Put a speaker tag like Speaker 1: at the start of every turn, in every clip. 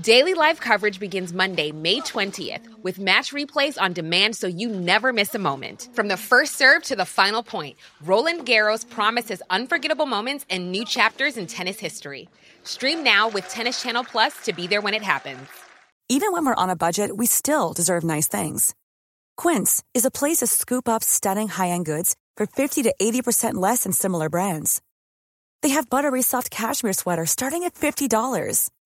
Speaker 1: Daily live coverage begins Monday, May 20th, with match replays on demand so you never miss a moment. From the first serve to the final point, Roland Garros promises unforgettable moments and new chapters in tennis history. Stream now with Tennis Channel Plus to be there when it happens.
Speaker 2: Even when we're on a budget, we still deserve nice things. Quince is a place to scoop up stunning high end goods for 50 to 80% less than similar brands. They have buttery soft cashmere sweaters starting at $50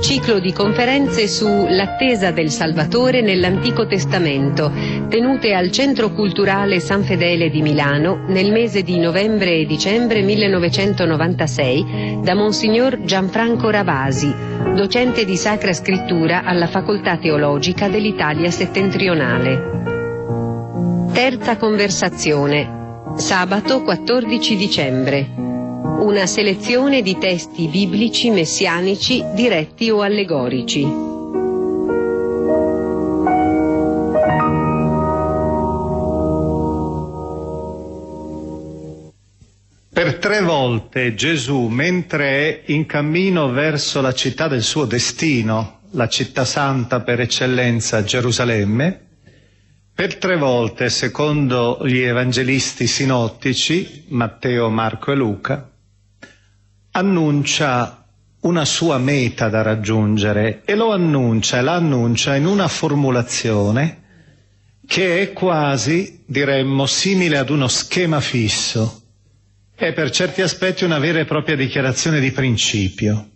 Speaker 3: Ciclo di conferenze su L'attesa del Salvatore nell'Antico Testamento, tenute al Centro Culturale San Fedele di Milano nel mese di novembre e dicembre 1996 da Monsignor Gianfranco Ravasi, docente di Sacra Scrittura alla Facoltà Teologica dell'Italia Settentrionale. Terza conversazione. Sabato 14 dicembre una selezione di testi biblici messianici diretti o allegorici.
Speaker 4: Per tre volte Gesù, mentre è in cammino verso la città del suo destino, la città santa per eccellenza Gerusalemme, per tre volte, secondo gli evangelisti sinottici, Matteo, Marco e Luca, annuncia una sua meta da raggiungere e lo annuncia e la annuncia in una formulazione che è quasi, diremmo, simile ad uno schema fisso. È per certi aspetti una vera e propria dichiarazione di principio.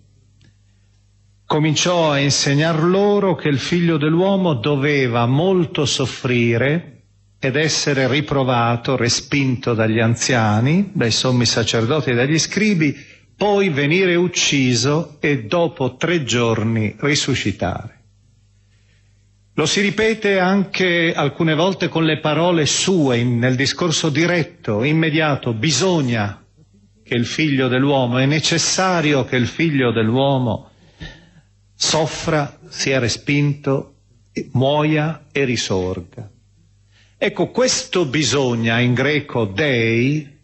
Speaker 4: Cominciò a insegnar loro che il figlio dell'uomo doveva molto soffrire ed essere riprovato, respinto dagli anziani, dai sommi sacerdoti e dagli scribi, poi venire ucciso e dopo tre giorni risuscitare. Lo si ripete anche alcune volte con le parole sue nel discorso diretto, immediato, bisogna che il figlio dell'uomo, è necessario che il figlio dell'uomo soffra, sia respinto, muoia e risorga. Ecco, questo bisogna in greco dei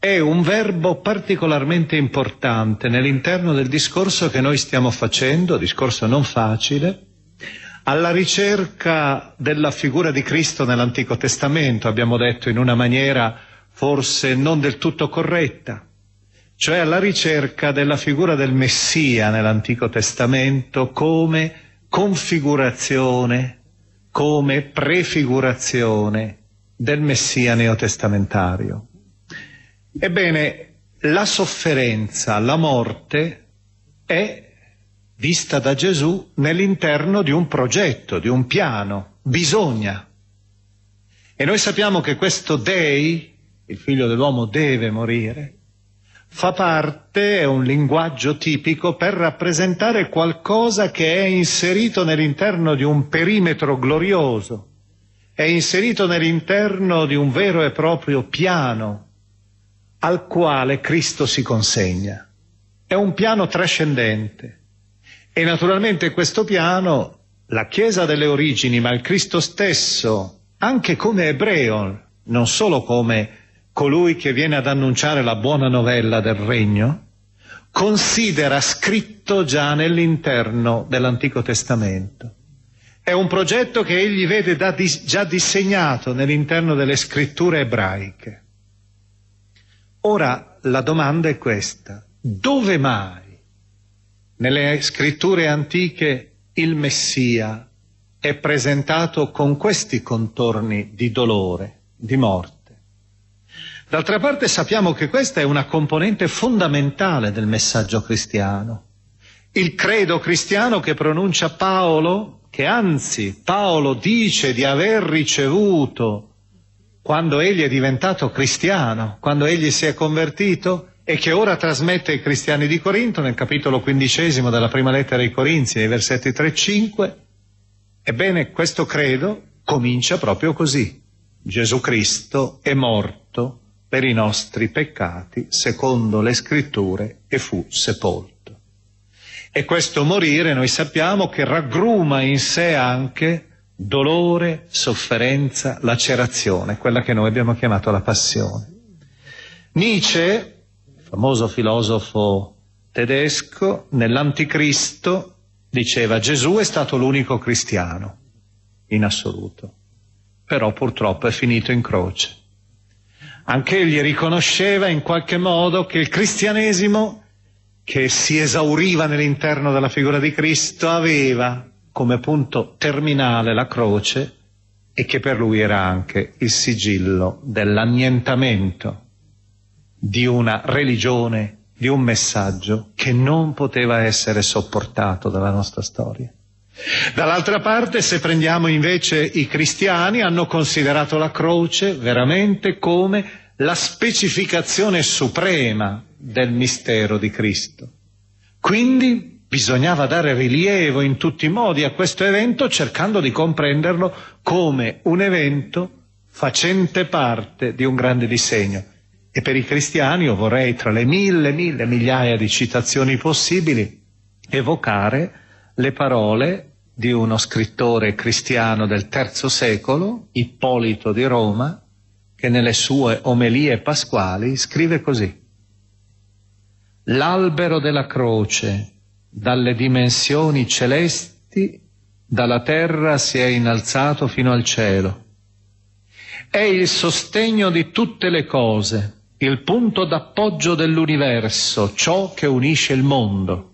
Speaker 4: è un verbo particolarmente importante nell'interno del discorso che noi stiamo facendo, discorso non facile, alla ricerca della figura di Cristo nell'Antico Testamento, abbiamo detto in una maniera forse non del tutto corretta, cioè alla ricerca della figura del Messia nell'Antico Testamento come configurazione, come prefigurazione del Messia neotestamentario. Ebbene, la sofferenza, la morte è vista da Gesù nell'interno di un progetto, di un piano, bisogna. E noi sappiamo che questo Dei, il figlio dell'uomo deve morire, fa parte, è un linguaggio tipico per rappresentare qualcosa che è inserito nell'interno di un perimetro glorioso, è inserito nell'interno di un vero e proprio piano al quale Cristo si consegna. È un piano trascendente. E naturalmente questo piano, la Chiesa delle origini, ma il Cristo stesso, anche come ebreo, non solo come colui che viene ad annunciare la buona novella del regno, considera scritto già nell'interno dell'Antico Testamento. È un progetto che egli vede già disegnato nell'interno delle scritture ebraiche. Ora la domanda è questa. Dove mai nelle scritture antiche il Messia è presentato con questi contorni di dolore, di morte? D'altra parte sappiamo che questa è una componente fondamentale del messaggio cristiano. Il credo cristiano che pronuncia Paolo, che anzi Paolo dice di aver ricevuto quando egli è diventato cristiano, quando egli si è convertito e che ora trasmette ai cristiani di Corinto nel capitolo quindicesimo della prima lettera ai Corinzi, nei versetti 3-5, ebbene questo credo comincia proprio così. Gesù Cristo è morto per i nostri peccati, secondo le scritture, e fu sepolto. E questo morire noi sappiamo che raggruma in sé anche dolore, sofferenza, lacerazione, quella che noi abbiamo chiamato la passione. Nietzsche, famoso filosofo tedesco, nell'Anticristo diceva Gesù è stato l'unico cristiano in assoluto, però purtroppo è finito in croce. Anche egli riconosceva in qualche modo che il cristianesimo, che si esauriva nell'interno della figura di Cristo, aveva come punto terminale la croce e che per lui era anche il sigillo dell'annientamento di una religione, di un messaggio che non poteva essere sopportato dalla nostra storia. Dall'altra parte, se prendiamo invece i cristiani, hanno considerato la croce veramente come la specificazione suprema del mistero di Cristo. Quindi bisognava dare rilievo in tutti i modi a questo evento cercando di comprenderlo come un evento facente parte di un grande disegno. E per i cristiani io vorrei tra le mille, mille, migliaia di citazioni possibili evocare le parole di uno scrittore cristiano del III secolo, Ippolito di Roma, che nelle sue omelie pasquali scrive così. L'albero della croce, dalle dimensioni celesti, dalla terra si è innalzato fino al cielo. È il sostegno di tutte le cose, il punto d'appoggio dell'universo, ciò che unisce il mondo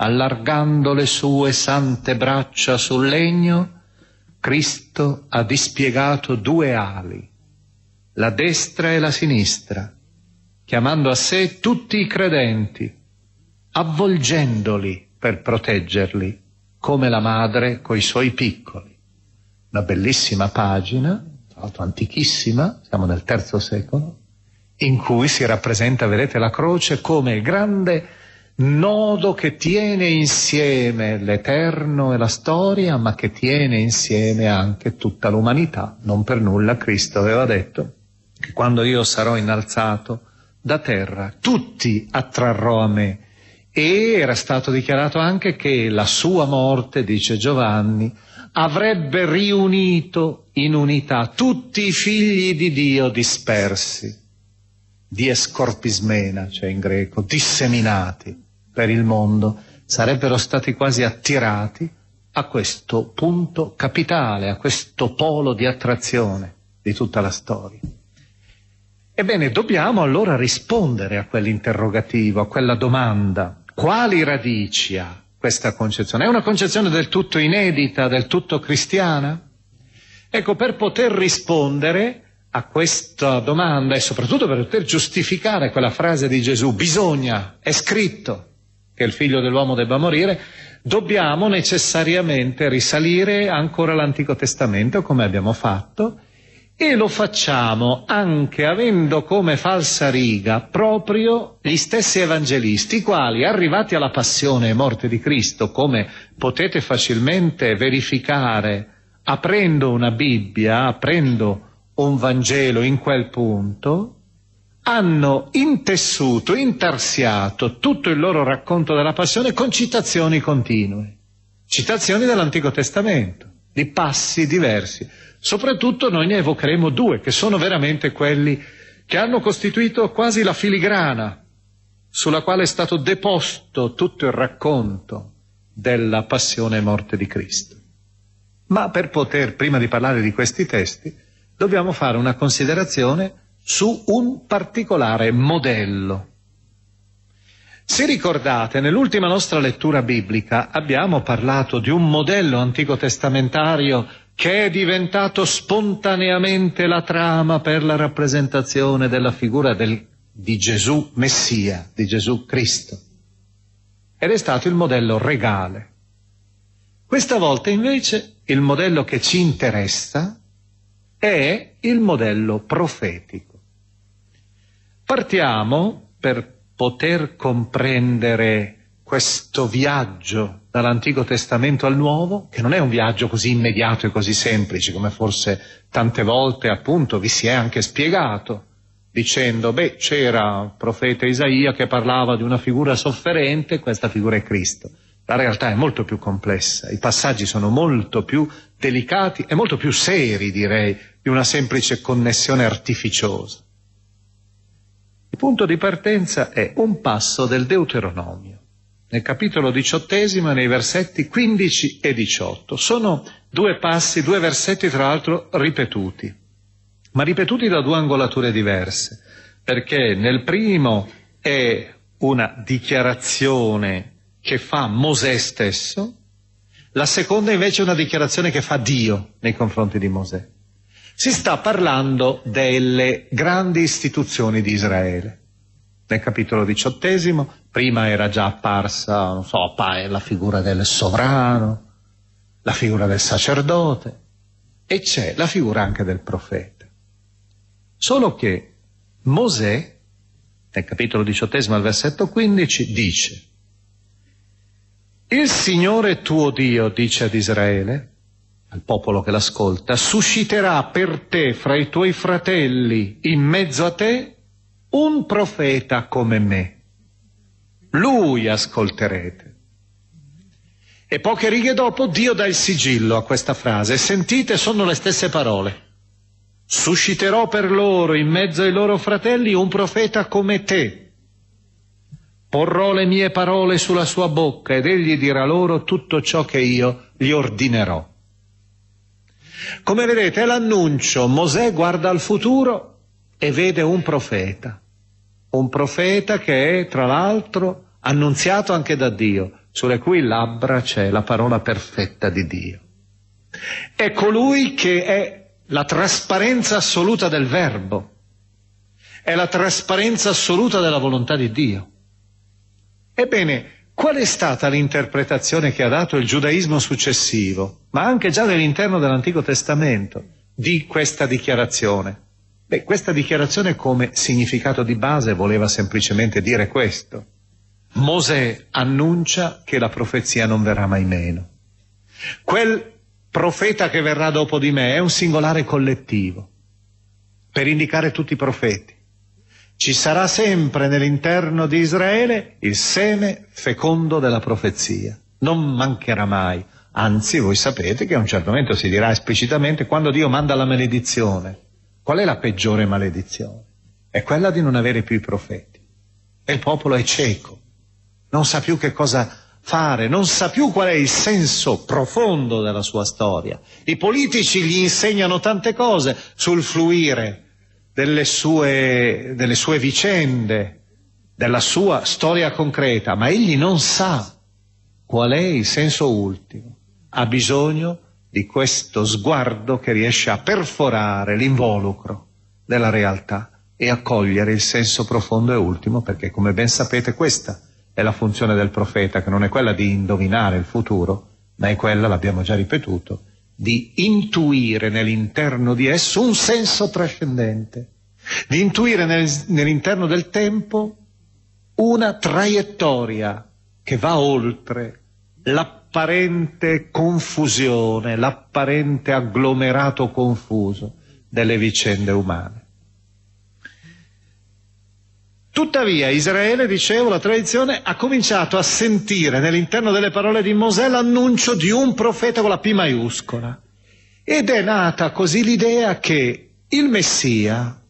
Speaker 4: allargando le sue sante braccia sul legno, Cristo ha dispiegato due ali, la destra e la sinistra, chiamando a sé tutti i credenti, avvolgendoli per proteggerli, come la madre coi suoi piccoli. Una bellissima pagina, tra l'altro antichissima, siamo nel terzo secolo, in cui si rappresenta, vedete, la croce come il grande nodo che tiene insieme l'eterno e la storia, ma che tiene insieme anche tutta l'umanità. Non per nulla Cristo aveva detto che quando io sarò innalzato da terra, tutti attrarrò a me. E era stato dichiarato anche che la sua morte, dice Giovanni, avrebbe riunito in unità tutti i figli di Dio dispersi, di escorpismena, cioè in greco, disseminati per il mondo, sarebbero stati quasi attirati a questo punto capitale, a questo polo di attrazione di tutta la storia. Ebbene, dobbiamo allora rispondere a quell'interrogativo, a quella domanda. Quali radici ha questa concezione? È una concezione del tutto inedita, del tutto cristiana? Ecco, per poter rispondere a questa domanda e soprattutto per poter giustificare quella frase di Gesù, bisogna, è scritto, che il figlio dell'uomo debba morire, dobbiamo necessariamente risalire ancora all'Antico Testamento come abbiamo fatto e lo facciamo anche avendo come falsa riga proprio gli stessi evangelisti, i quali, arrivati alla passione e morte di Cristo, come potete facilmente verificare aprendo una Bibbia, aprendo un Vangelo in quel punto, hanno intessuto, intarsiato tutto il loro racconto della passione con citazioni continue, citazioni dell'Antico Testamento, di passi diversi. Soprattutto noi ne evocheremo due, che sono veramente quelli che hanno costituito quasi la filigrana sulla quale è stato deposto tutto il racconto della passione e morte di Cristo. Ma per poter, prima di parlare di questi testi, dobbiamo fare una considerazione su un particolare modello. Se ricordate, nell'ultima nostra lettura biblica abbiamo parlato di un modello antico testamentario che è diventato spontaneamente la trama per la rappresentazione della figura del, di Gesù Messia, di Gesù Cristo. Ed è stato il modello regale. Questa volta invece il modello che ci interessa è il modello profetico. Partiamo per poter comprendere questo viaggio dall'Antico Testamento al Nuovo, che non è un viaggio così immediato e così semplice come forse tante volte appunto vi si è anche spiegato, dicendo, beh, c'era il profeta Isaia che parlava di una figura sofferente, questa figura è Cristo. La realtà è molto più complessa, i passaggi sono molto più delicati e molto più seri, direi, di una semplice connessione artificiosa. Il punto di partenza è un passo del Deuteronomio nel capitolo diciottesimo nei versetti 15 e 18. Sono due passi, due versetti tra l'altro ripetuti, ma ripetuti da due angolature diverse, perché nel primo è una dichiarazione che fa Mosè stesso, la seconda invece è una dichiarazione che fa Dio nei confronti di Mosè. Si sta parlando delle grandi istituzioni di Israele nel capitolo diciottesimo, prima era già apparsa, non so, la figura del sovrano, la figura del sacerdote e c'è la figura anche del profeta. Solo che Mosè, nel capitolo diciottesimo al versetto 15, dice il Signore tuo Dio, dice ad Israele, al popolo che l'ascolta, susciterà per te fra i tuoi fratelli in mezzo a te un profeta come me. Lui ascolterete. E poche righe dopo Dio dà il sigillo a questa frase. Sentite, sono le stesse parole. Susciterò per loro in mezzo ai loro fratelli un profeta come te. Porrò le mie parole sulla sua bocca ed egli dirà loro tutto ciò che io gli ordinerò. Come vedete è l'annuncio, Mosè guarda al futuro e vede un profeta, un profeta che è tra l'altro annunziato anche da Dio, sulle cui labbra c'è la parola perfetta di Dio. È colui che è la trasparenza assoluta del verbo, è la trasparenza assoluta della volontà di Dio. Ebbene, qual è stata l'interpretazione che ha dato il giudaismo successivo, ma anche già nell'interno dell'Antico Testamento, di questa dichiarazione? Beh, questa dichiarazione come significato di base voleva semplicemente dire questo. Mosè annuncia che la profezia non verrà mai meno. Quel profeta che verrà dopo di me è un singolare collettivo per indicare tutti i profeti. Ci sarà sempre nell'interno di Israele il seme fecondo della profezia. Non mancherà mai. Anzi, voi sapete che a un certo momento si dirà esplicitamente quando Dio manda la maledizione Qual è la peggiore maledizione? È quella di non avere più i profeti. E il popolo è cieco, non sa più che cosa fare, non sa più qual è il senso profondo della sua storia. I politici gli insegnano tante cose sul fluire delle sue, delle sue vicende, della sua storia concreta, ma egli non sa qual è il senso ultimo. Ha bisogno di questo sguardo che riesce a perforare l'involucro della realtà e a cogliere il senso profondo e ultimo, perché come ben sapete questa è la funzione del profeta, che non è quella di indovinare il futuro, ma è quella, l'abbiamo già ripetuto, di intuire nell'interno di esso un senso trascendente, di intuire nel, nell'interno del tempo una traiettoria che va oltre la l'apparente confusione, l'apparente agglomerato confuso delle vicende umane. Tuttavia Israele, dicevo, la tradizione ha cominciato a sentire nell'interno delle parole di Mosè l'annuncio di un profeta con la P maiuscola. Ed è nata così l'idea che il Messia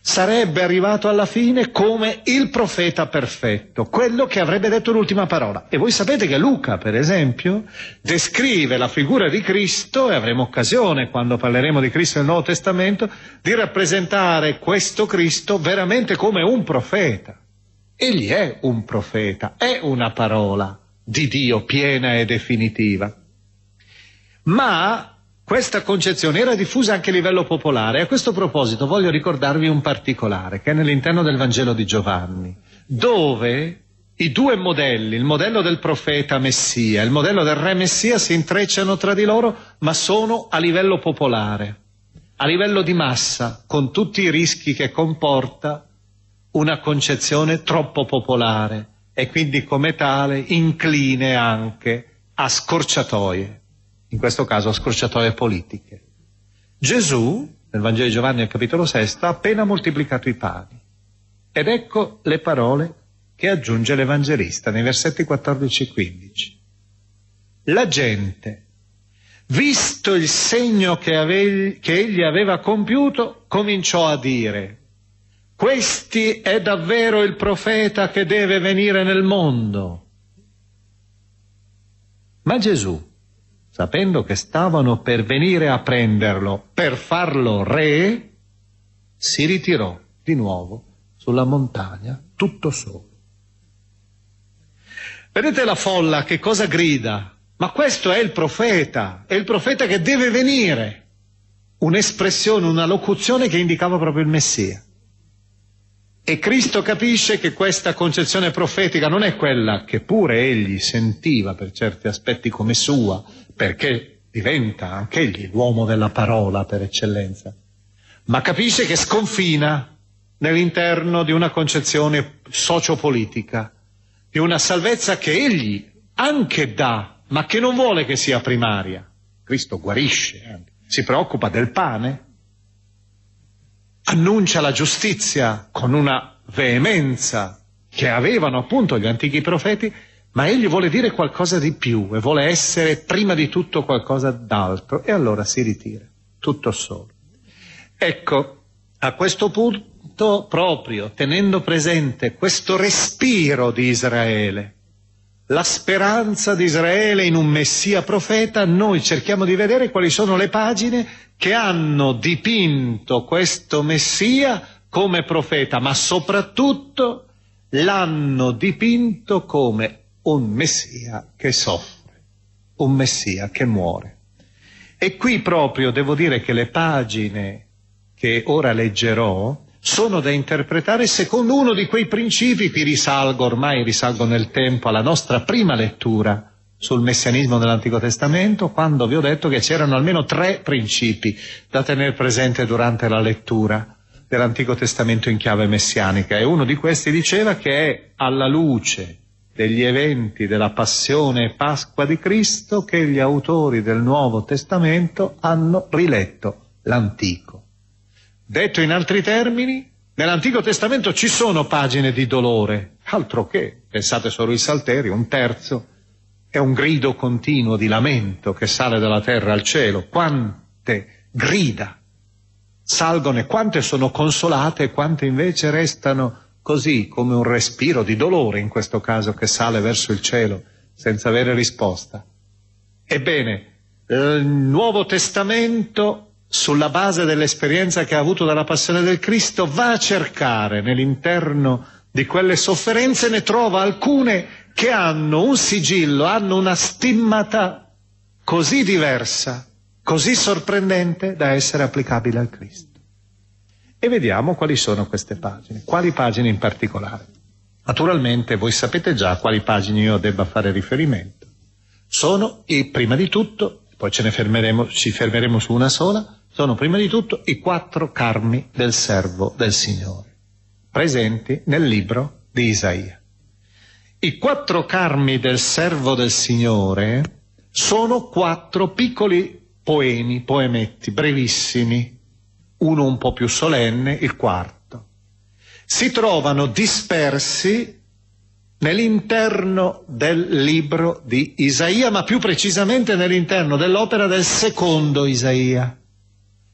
Speaker 4: sarebbe arrivato alla fine come il profeta perfetto, quello che avrebbe detto l'ultima parola. E voi sapete che Luca, per esempio, descrive la figura di Cristo, e avremo occasione, quando parleremo di Cristo nel Nuovo Testamento, di rappresentare questo Cristo veramente come un profeta. Egli è un profeta, è una parola di Dio piena e definitiva. Ma questa concezione era diffusa anche a livello popolare. A questo proposito voglio ricordarvi un particolare che è nell'interno del Vangelo di Giovanni, dove i due modelli, il modello del profeta Messia e il modello del re Messia si intrecciano tra di loro, ma sono a livello popolare, a livello di massa, con tutti i rischi che comporta una concezione troppo popolare e quindi come tale incline anche a scorciatoie in questo caso scorciatoie politiche. Gesù, nel Vangelo di Giovanni al capitolo 6, ha appena moltiplicato i pani. Ed ecco le parole che aggiunge l'Evangelista nei versetti 14 e 15. La gente, visto il segno che, ave- che egli aveva compiuto, cominciò a dire, questi è davvero il profeta che deve venire nel mondo. Ma Gesù, sapendo che stavano per venire a prenderlo per farlo re, si ritirò di nuovo sulla montagna tutto solo. Vedete la folla che cosa grida? Ma questo è il profeta, è il profeta che deve venire. Un'espressione, una locuzione che indicava proprio il Messia. E Cristo capisce che questa concezione profetica non è quella che pure egli sentiva per certi aspetti come sua, perché diventa anch'egli l'uomo della parola per eccellenza, ma capisce che sconfina nell'interno di una concezione sociopolitica, di una salvezza che egli anche dà, ma che non vuole che sia primaria. Cristo guarisce, si preoccupa del pane, annuncia la giustizia con una veemenza che avevano appunto gli antichi profeti, ma egli vuole dire qualcosa di più e vuole essere prima di tutto qualcosa d'altro e allora si ritira, tutto solo. Ecco, a questo punto, proprio tenendo presente questo respiro di Israele, la speranza di Israele in un Messia profeta, noi cerchiamo di vedere quali sono le pagine che hanno dipinto questo Messia come profeta, ma soprattutto l'hanno dipinto come un Messia che soffre, un Messia che muore. E qui proprio devo dire che le pagine che ora leggerò sono da interpretare secondo uno di quei principi che risalgo ormai, risalgo nel tempo alla nostra prima lettura sul messianismo dell'Antico Testamento, quando vi ho detto che c'erano almeno tre principi da tenere presente durante la lettura dell'Antico Testamento in chiave messianica e uno di questi diceva che è alla luce degli eventi della passione e Pasqua di Cristo che gli autori del Nuovo Testamento hanno riletto l'Antico. Detto in altri termini, nell'Antico Testamento ci sono pagine di dolore, altro che, pensate solo ai Salteri, un terzo, è un grido continuo di lamento che sale dalla terra al cielo. Quante grida salgono e quante sono consolate e quante invece restano così come un respiro di dolore in questo caso che sale verso il cielo senza avere risposta. Ebbene, il Nuovo Testamento, sulla base dell'esperienza che ha avuto dalla passione del Cristo, va a cercare nell'interno di quelle sofferenze, ne trova alcune che hanno un sigillo, hanno una stimmata così diversa, così sorprendente da essere applicabile al Cristo. E vediamo quali sono queste pagine, quali pagine in particolare. Naturalmente voi sapete già a quali pagine io debba fare riferimento. Sono, i, prima di tutto, poi ce ne fermeremo, ci fermeremo su una sola, sono prima di tutto i quattro carmi del servo del Signore, presenti nel libro di Isaia. I quattro carmi del servo del Signore sono quattro piccoli poemi, poemetti, brevissimi, uno un po' più solenne, il quarto. Si trovano dispersi nell'interno del libro di Isaia, ma più precisamente nell'interno dell'opera del secondo Isaia,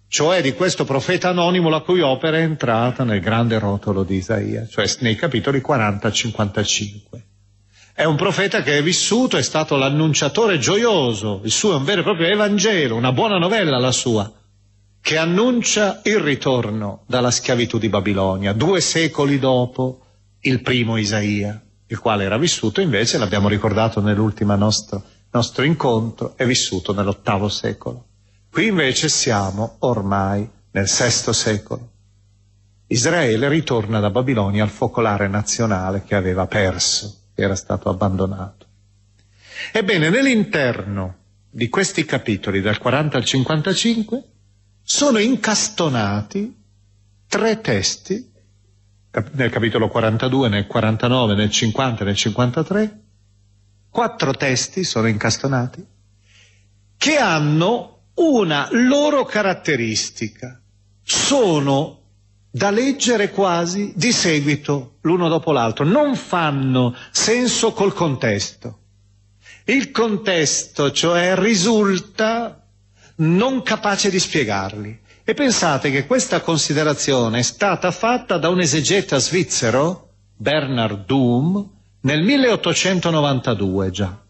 Speaker 4: cioè di questo profeta anonimo la cui opera è entrata nel grande rotolo di Isaia, cioè nei capitoli 40 55. È un profeta che è vissuto, è stato l'annunciatore gioioso, il suo è un vero e proprio Evangelo, una buona novella la sua, che annuncia il ritorno dalla schiavitù di Babilonia, due secoli dopo il primo Isaia, il quale era vissuto invece, l'abbiamo ricordato nell'ultimo nostro, nostro incontro, è vissuto nell'ottavo secolo. Qui invece siamo ormai nel VI secolo. Israele ritorna da Babilonia al focolare nazionale che aveva perso, che era stato abbandonato. Ebbene, nell'interno di questi capitoli, dal 40 al 55, sono incastonati tre testi, nel capitolo 42, nel 49, nel 50 e nel 53, quattro testi sono incastonati, che hanno una loro caratteristica. Sono da leggere quasi di seguito l'uno dopo l'altro, non fanno senso col contesto. Il contesto, cioè, risulta non capace di spiegarli. E pensate che questa considerazione è stata fatta da un esegeta svizzero, Bernard Doom, nel 1892 già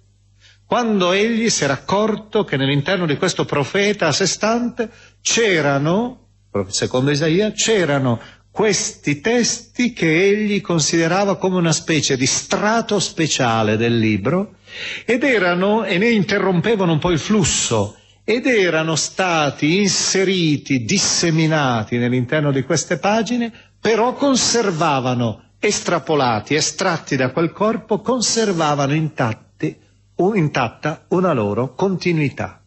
Speaker 4: quando egli si era accorto che nell'interno di questo profeta a sé stante c'erano, secondo Isaia, c'erano questi testi che egli considerava come una specie di strato speciale del libro ed erano, e ne interrompevano un po' il flusso, ed erano stati inseriti, disseminati nell'interno di queste pagine, però conservavano, estrapolati, estratti da quel corpo, conservavano intatti intatta una loro continuità.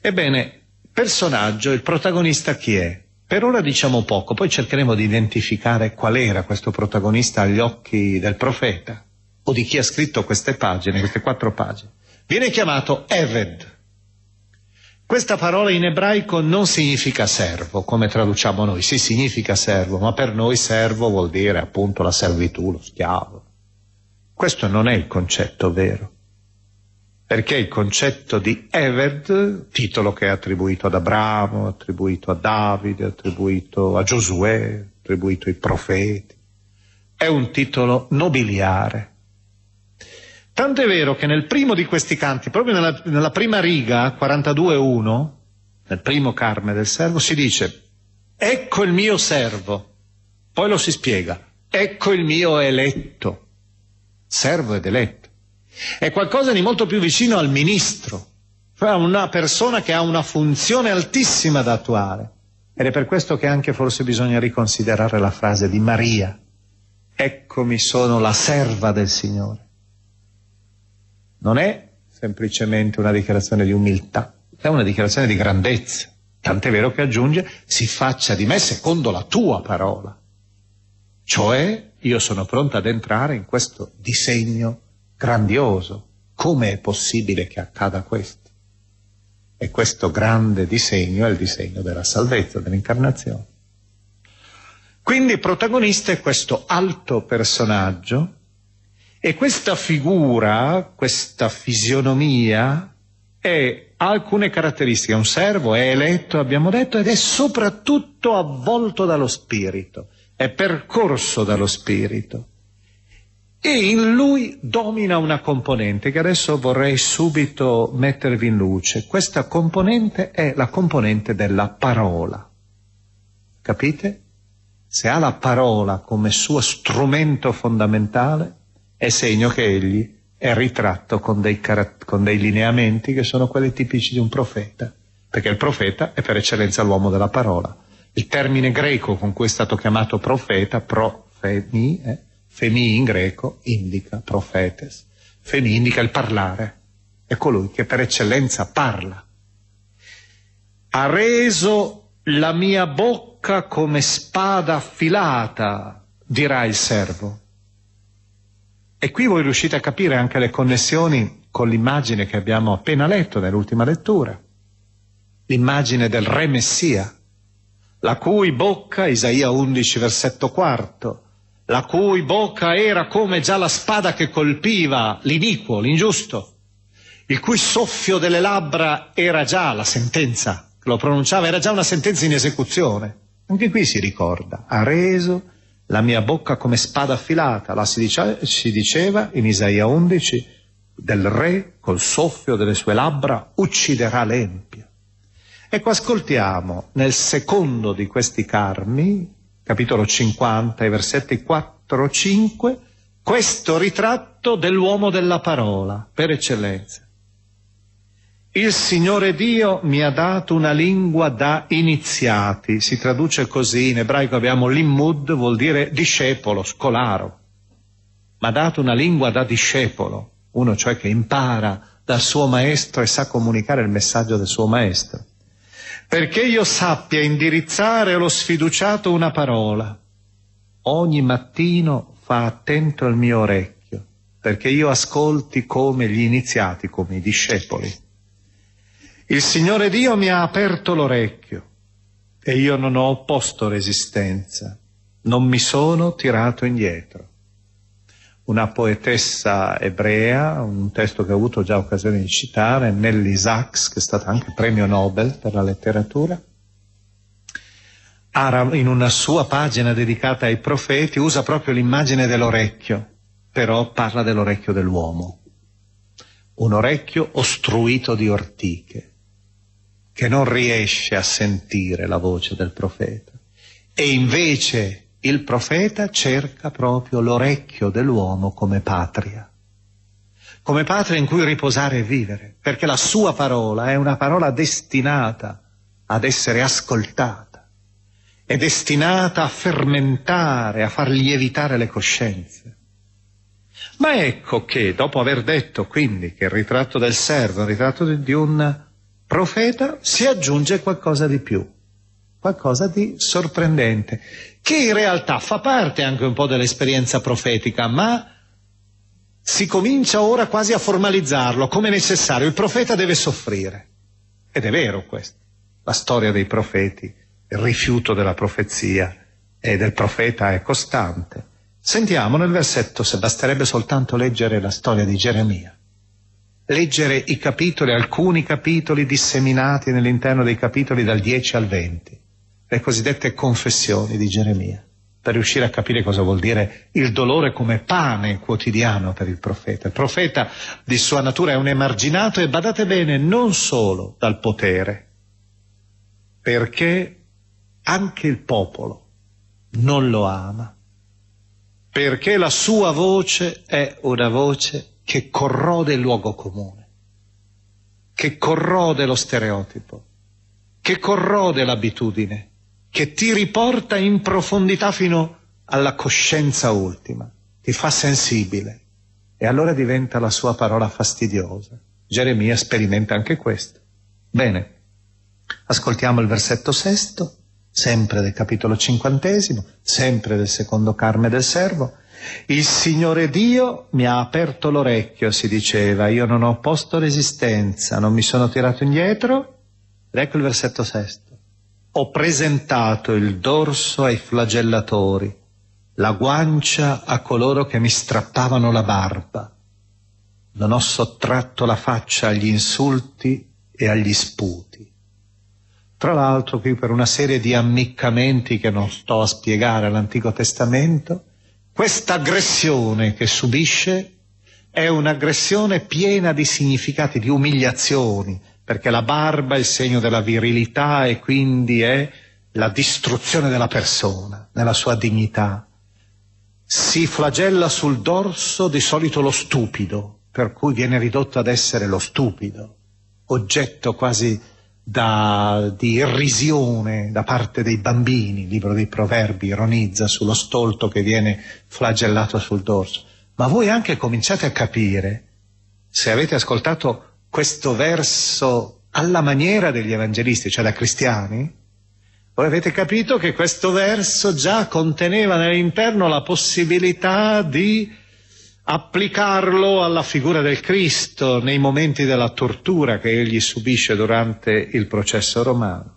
Speaker 4: Ebbene, personaggio, il protagonista chi è? Per ora diciamo poco, poi cercheremo di identificare qual era questo protagonista agli occhi del profeta o di chi ha scritto queste pagine, queste quattro pagine. Viene chiamato Eved. Questa parola in ebraico non significa servo, come traduciamo noi, sì significa servo, ma per noi servo vuol dire appunto la servitù, lo schiavo. Questo non è il concetto vero, perché il concetto di Eved, titolo che è attribuito ad Abramo, attribuito a Davide, attribuito a Giosuè, attribuito ai profeti, è un titolo nobiliare. Tanto è vero che nel primo di questi canti, proprio nella, nella prima riga, 42.1, nel primo carme del servo, si dice, ecco il mio servo, poi lo si spiega, ecco il mio eletto servo ed eletto. È qualcosa di molto più vicino al ministro, cioè a una persona che ha una funzione altissima da attuare. Ed è per questo che anche forse bisogna riconsiderare la frase di Maria. Eccomi sono la serva del Signore. Non è semplicemente una dichiarazione di umiltà, è una dichiarazione di grandezza. Tant'è vero che aggiunge, si faccia di me secondo la tua parola. Cioè, io sono pronto ad entrare in questo disegno grandioso. Come è possibile che accada questo? E questo grande disegno è il disegno della salvezza, dell'incarnazione. Quindi protagonista è questo alto personaggio e questa figura, questa fisionomia è, ha alcune caratteristiche. Un servo è eletto, abbiamo detto, ed è soprattutto avvolto dallo spirito è percorso dallo Spirito e in lui domina una componente che adesso vorrei subito mettervi in luce. Questa componente è la componente della parola. Capite? Se ha la parola come suo strumento fondamentale, è segno che egli è ritratto con dei, con dei lineamenti che sono quelli tipici di un profeta, perché il profeta è per eccellenza l'uomo della parola il termine greco con cui è stato chiamato profeta, profemi, eh, femi in greco indica profetes, femi indica il parlare, è colui che per eccellenza parla. Ha reso la mia bocca come spada affilata, dirà il servo. E qui voi riuscite a capire anche le connessioni con l'immagine che abbiamo appena letto nell'ultima lettura, l'immagine del re Messia la cui bocca, Isaia 11 versetto quarto, la cui bocca era come già la spada che colpiva l'iniquo, l'ingiusto, il cui soffio delle labbra era già la sentenza, lo pronunciava, era già una sentenza in esecuzione. Anche qui si ricorda, ha reso la mia bocca come spada affilata, la si, dice, si diceva in Isaia 11, del re col soffio delle sue labbra ucciderà l'empio. Ecco, ascoltiamo nel secondo di questi carmi, capitolo 50, i versetti 4-5, questo ritratto dell'uomo della parola, per eccellenza. Il Signore Dio mi ha dato una lingua da iniziati, si traduce così, in ebraico abbiamo limmud, vuol dire discepolo, scolaro, ma ha dato una lingua da discepolo, uno cioè che impara dal suo maestro e sa comunicare il messaggio del suo maestro. Perché io sappia indirizzare allo sfiduciato una parola, ogni mattino fa attento il mio orecchio, perché io ascolti come gli iniziati, come i discepoli. Il Signore Dio mi ha aperto l'orecchio e io non ho opposto resistenza, non mi sono tirato indietro. Una poetessa ebrea, un testo che ho avuto già occasione di citare, Nelly Sachs, che è stata anche premio Nobel per la letteratura, in una sua pagina dedicata ai profeti usa proprio l'immagine dell'orecchio, però parla dell'orecchio dell'uomo. Un orecchio ostruito di ortiche, che non riesce a sentire la voce del profeta. E invece il profeta cerca proprio l'orecchio dell'uomo come patria, come patria in cui riposare e vivere, perché la sua parola è una parola destinata ad essere ascoltata, è destinata a fermentare, a far lievitare le coscienze. Ma ecco che, dopo aver detto quindi che il ritratto del servo è un ritratto di un profeta si aggiunge qualcosa di più, qualcosa di sorprendente, che in realtà fa parte anche un po' dell'esperienza profetica, ma si comincia ora quasi a formalizzarlo come necessario. Il profeta deve soffrire. Ed è vero questo. La storia dei profeti, il rifiuto della profezia e del profeta è costante. Sentiamo nel versetto, se basterebbe soltanto leggere la storia di Geremia leggere i capitoli, alcuni capitoli disseminati nell'interno dei capitoli dal 10 al 20, le cosiddette confessioni di Geremia, per riuscire a capire cosa vuol dire il dolore come pane quotidiano per il profeta. Il profeta di sua natura è un emarginato e badate bene non solo dal potere, perché anche il popolo non lo ama, perché la sua voce è una voce che corrode il luogo comune, che corrode lo stereotipo, che corrode l'abitudine, che ti riporta in profondità fino alla coscienza ultima, ti fa sensibile e allora diventa la sua parola fastidiosa. Geremia sperimenta anche questo. Bene, ascoltiamo il versetto sesto, sempre del capitolo cinquantesimo, sempre del secondo carme del servo, il Signore Dio mi ha aperto l'orecchio, si diceva, io non ho opposto resistenza, non mi sono tirato indietro. Ed ecco il versetto sesto. Ho presentato il dorso ai flagellatori, la guancia a coloro che mi strappavano la barba. Non ho sottratto la faccia agli insulti e agli sputi. Tra l'altro qui per una serie di ammiccamenti che non sto a spiegare all'Antico Testamento, questa aggressione che subisce è un'aggressione piena di significati, di umiliazioni, perché la barba è il segno della virilità e quindi è la distruzione della persona, nella sua dignità. Si flagella sul dorso di solito lo stupido, per cui viene ridotto ad essere lo stupido, oggetto quasi da, di irrisione da parte dei bambini, il libro dei proverbi ironizza sullo stolto che viene flagellato sul dorso. Ma voi anche cominciate a capire, se avete ascoltato questo verso alla maniera degli evangelisti, cioè da cristiani, voi avete capito che questo verso già conteneva nell'interno la possibilità di applicarlo alla figura del Cristo nei momenti della tortura che egli subisce durante il processo romano.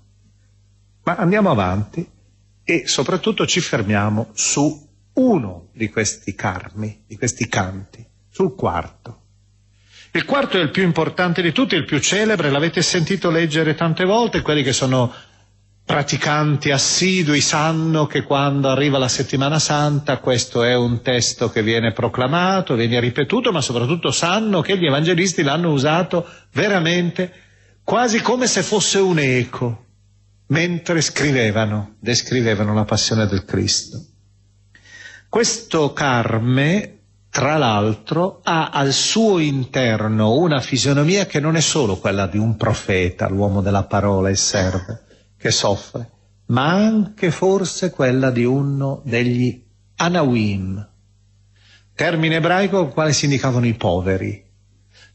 Speaker 4: Ma andiamo avanti e soprattutto ci fermiamo su uno di questi carmi, di questi canti, sul quarto. Il quarto è il più importante di tutti, il più celebre, l'avete sentito leggere tante volte, quelli che sono praticanti assidui sanno che quando arriva la settimana santa questo è un testo che viene proclamato, viene ripetuto, ma soprattutto sanno che gli evangelisti l'hanno usato veramente quasi come se fosse un eco, mentre scrivevano, descrivevano la passione del Cristo. Questo Carme tra l'altro, ha al suo interno una fisionomia che non è solo quella di un profeta, l'uomo della parola e serve, che soffre, ma anche forse quella di uno degli Anawim, termine ebraico col quale si indicavano i poveri,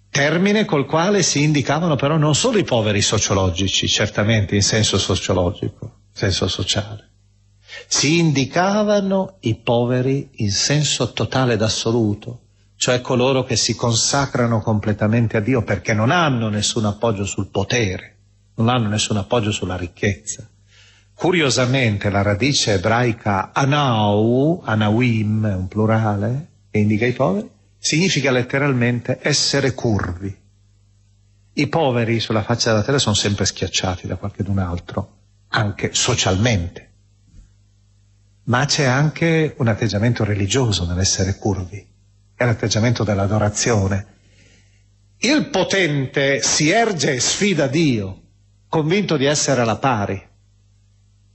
Speaker 4: termine col quale si indicavano però non solo i poveri sociologici, certamente in senso sociologico, senso sociale, si indicavano i poveri in senso totale ed assoluto, cioè coloro che si consacrano completamente a Dio perché non hanno nessun appoggio sul potere, non hanno nessun appoggio sulla ricchezza. Curiosamente la radice ebraica anau, anawim, è un plurale, che indica i poveri, significa letteralmente essere curvi. I poveri sulla faccia della terra sono sempre schiacciati da qualcun altro, anche socialmente ma c'è anche un atteggiamento religioso nell'essere curvi, è l'atteggiamento dell'adorazione. Il potente si erge e sfida Dio, convinto di essere alla pari.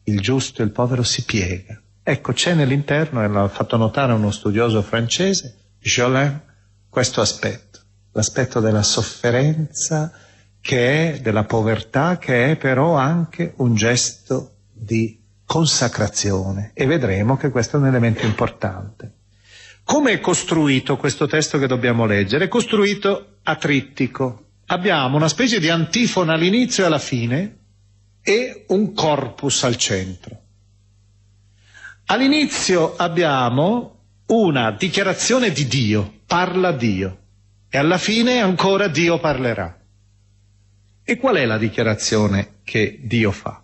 Speaker 4: Il giusto e il povero si piega. Ecco, c'è nell'interno, e l'ha fatto notare uno studioso francese, Jolin, questo aspetto, l'aspetto della sofferenza, che è della povertà, che è però anche un gesto di consacrazione e vedremo che questo è un elemento importante. Come è costruito questo testo che dobbiamo leggere? È costruito a trittico. Abbiamo una specie di antifona all'inizio e alla fine e un corpus al centro. All'inizio abbiamo una dichiarazione di Dio, parla Dio, e alla fine ancora Dio parlerà. E qual è la dichiarazione che Dio fa?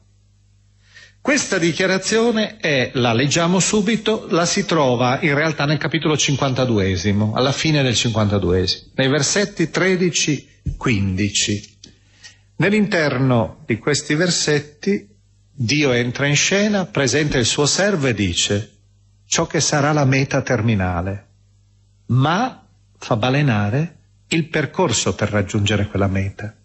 Speaker 4: Questa dichiarazione è, la leggiamo subito, la si trova in realtà nel capitolo 52, alla fine del 52, nei versetti 13-15. Nell'interno di questi versetti Dio entra in scena, presenta il suo servo e dice ciò che sarà la meta terminale, ma fa balenare il percorso per raggiungere quella meta.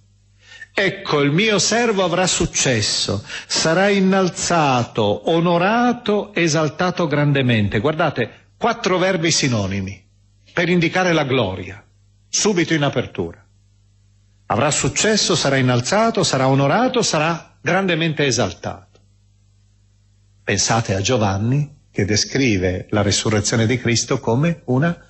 Speaker 4: Ecco, il mio servo avrà successo, sarà innalzato, onorato, esaltato grandemente. Guardate, quattro verbi sinonimi per indicare la gloria, subito in apertura. Avrà successo, sarà innalzato, sarà onorato, sarà grandemente esaltato. Pensate a Giovanni che descrive la resurrezione di Cristo come una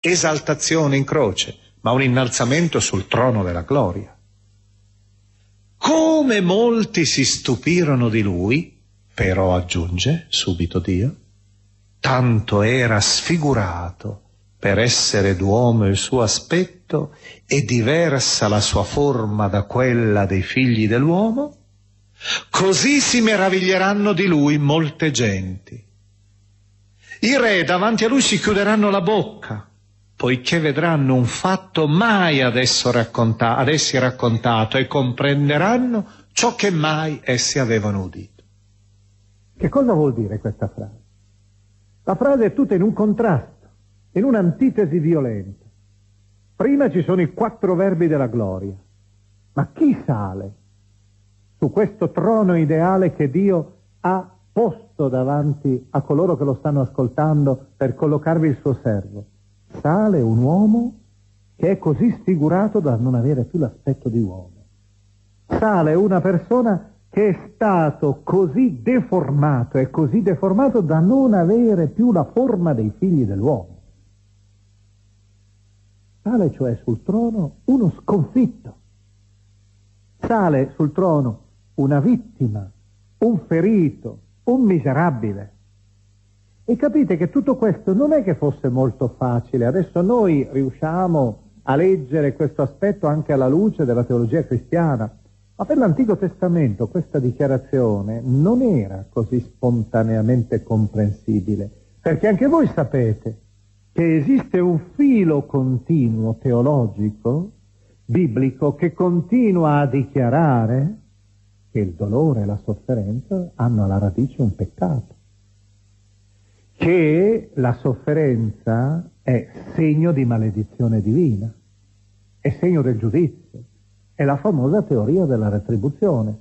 Speaker 4: Esaltazione in croce, ma un innalzamento sul trono della gloria. Come molti si stupirono di lui, però aggiunge subito Dio, tanto era sfigurato per essere d'uomo il suo aspetto e diversa la sua forma da quella dei figli dell'uomo, Così si meraviglieranno di lui molte genti. I re davanti a lui si chiuderanno la bocca, poiché vedranno un fatto mai ad, racconta- ad essi raccontato e comprenderanno ciò che mai essi avevano udito. Che cosa vuol dire questa frase? La frase è tutta in un contrasto, in un'antitesi violenta. Prima ci sono i quattro verbi della gloria. Ma chi sale su questo trono ideale che Dio ha posto davanti a coloro che lo stanno ascoltando per collocarvi il suo servo? Sale un uomo che è così sfigurato da non avere più l'aspetto di uomo. Sale una persona che è stato così deformato e così deformato da non avere più la forma dei figli dell'uomo. Sale cioè sul trono uno sconfitto. Sale sul trono una vittima, un ferito, un miserabile. E capite che tutto questo non è che fosse molto facile. Adesso noi riusciamo a leggere questo aspetto anche alla luce della teologia cristiana. Ma per l'Antico Testamento questa dichiarazione non era così spontaneamente comprensibile, perché anche voi sapete che esiste un filo continuo teologico, biblico, che continua a dichiarare che il dolore e la sofferenza hanno alla radice un peccato, che la sofferenza è segno di maledizione divina, è segno del giudizio, è la famosa teoria della retribuzione.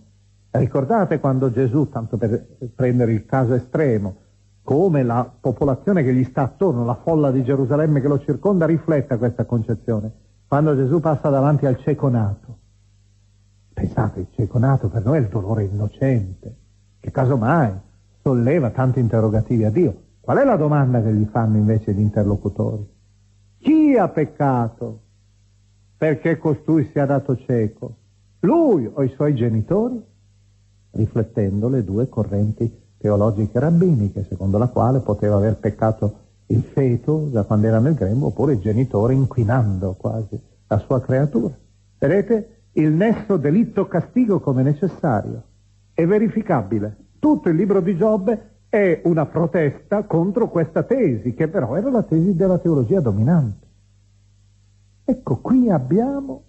Speaker 4: Ricordate quando Gesù, tanto per prendere il caso estremo, come la popolazione che gli sta attorno, la folla di Gerusalemme che lo circonda, rifletta questa concezione. Quando Gesù passa davanti al cieco nato. Pensate, il cieco nato per noi è il dolore innocente, che casomai solleva tanti interrogativi a Dio. Qual è la domanda che gli fanno invece gli interlocutori? Chi ha peccato? perché costui sia dato cieco? Lui o i suoi genitori? Riflettendo le due correnti teologiche rabbiniche, secondo la quale poteva aver peccato il feto da quando era nel grembo, oppure il genitore inquinando quasi la sua creatura. Vedete il nesso delitto-castigo come necessario. È verificabile. Tutto il libro di Giobbe è una protesta contro questa tesi, che però era la tesi della teologia dominante. Ecco, qui abbiamo,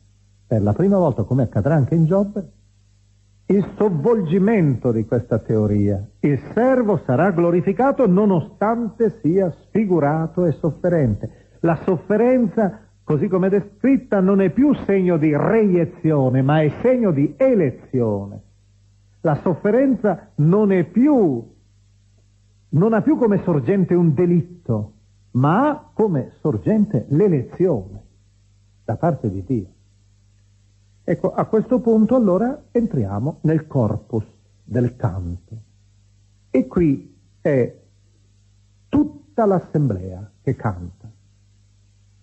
Speaker 4: per la prima volta, come accadrà anche in Giobbe, il sovvolgimento di questa teoria. Il servo sarà glorificato nonostante sia sfigurato e sofferente. La sofferenza, così come descritta, non è più segno di reiezione, ma è segno di elezione. La sofferenza non è più, non ha più come sorgente un delitto, ma ha come sorgente l'elezione da parte di Dio. Ecco, a questo punto allora entriamo nel corpus del canto. E qui è tutta l'assemblea che canta.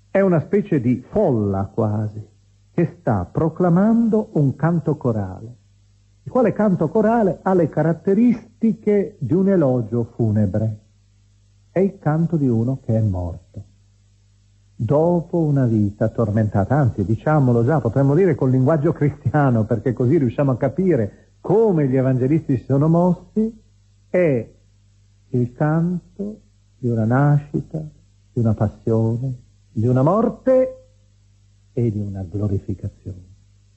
Speaker 4: È una specie di folla quasi, che sta proclamando un canto corale, il quale canto corale ha le caratteristiche di un elogio funebre. È il canto di uno che è morto dopo una vita tormentata, anzi diciamolo già, potremmo dire col linguaggio cristiano, perché così riusciamo a capire come gli evangelisti si sono mossi, è il canto di una nascita, di una passione, di una morte e di una glorificazione.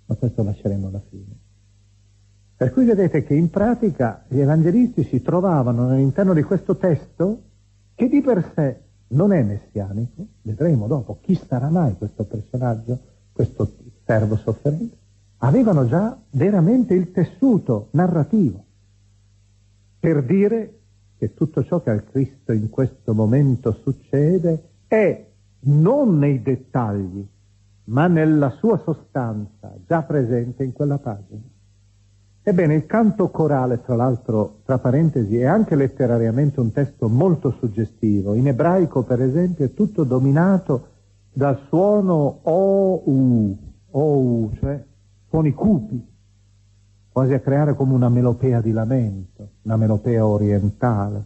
Speaker 4: Ma questo lasceremo alla fine. Per cui vedete che in pratica gli evangelisti si trovavano all'interno di questo testo che di per sé non è messianico, vedremo dopo chi sarà mai questo personaggio, questo servo sofferente, avevano già veramente il tessuto narrativo per dire che tutto ciò che al Cristo in questo momento succede è non nei dettagli, ma nella sua sostanza già presente in quella pagina. Ebbene, il canto corale, tra l'altro, tra parentesi, è anche letterariamente un testo molto suggestivo. In ebraico, per esempio, è tutto dominato dal suono O-U, O-U, cioè suoni cupi, quasi a creare come una melopea di lamento, una melopea orientale.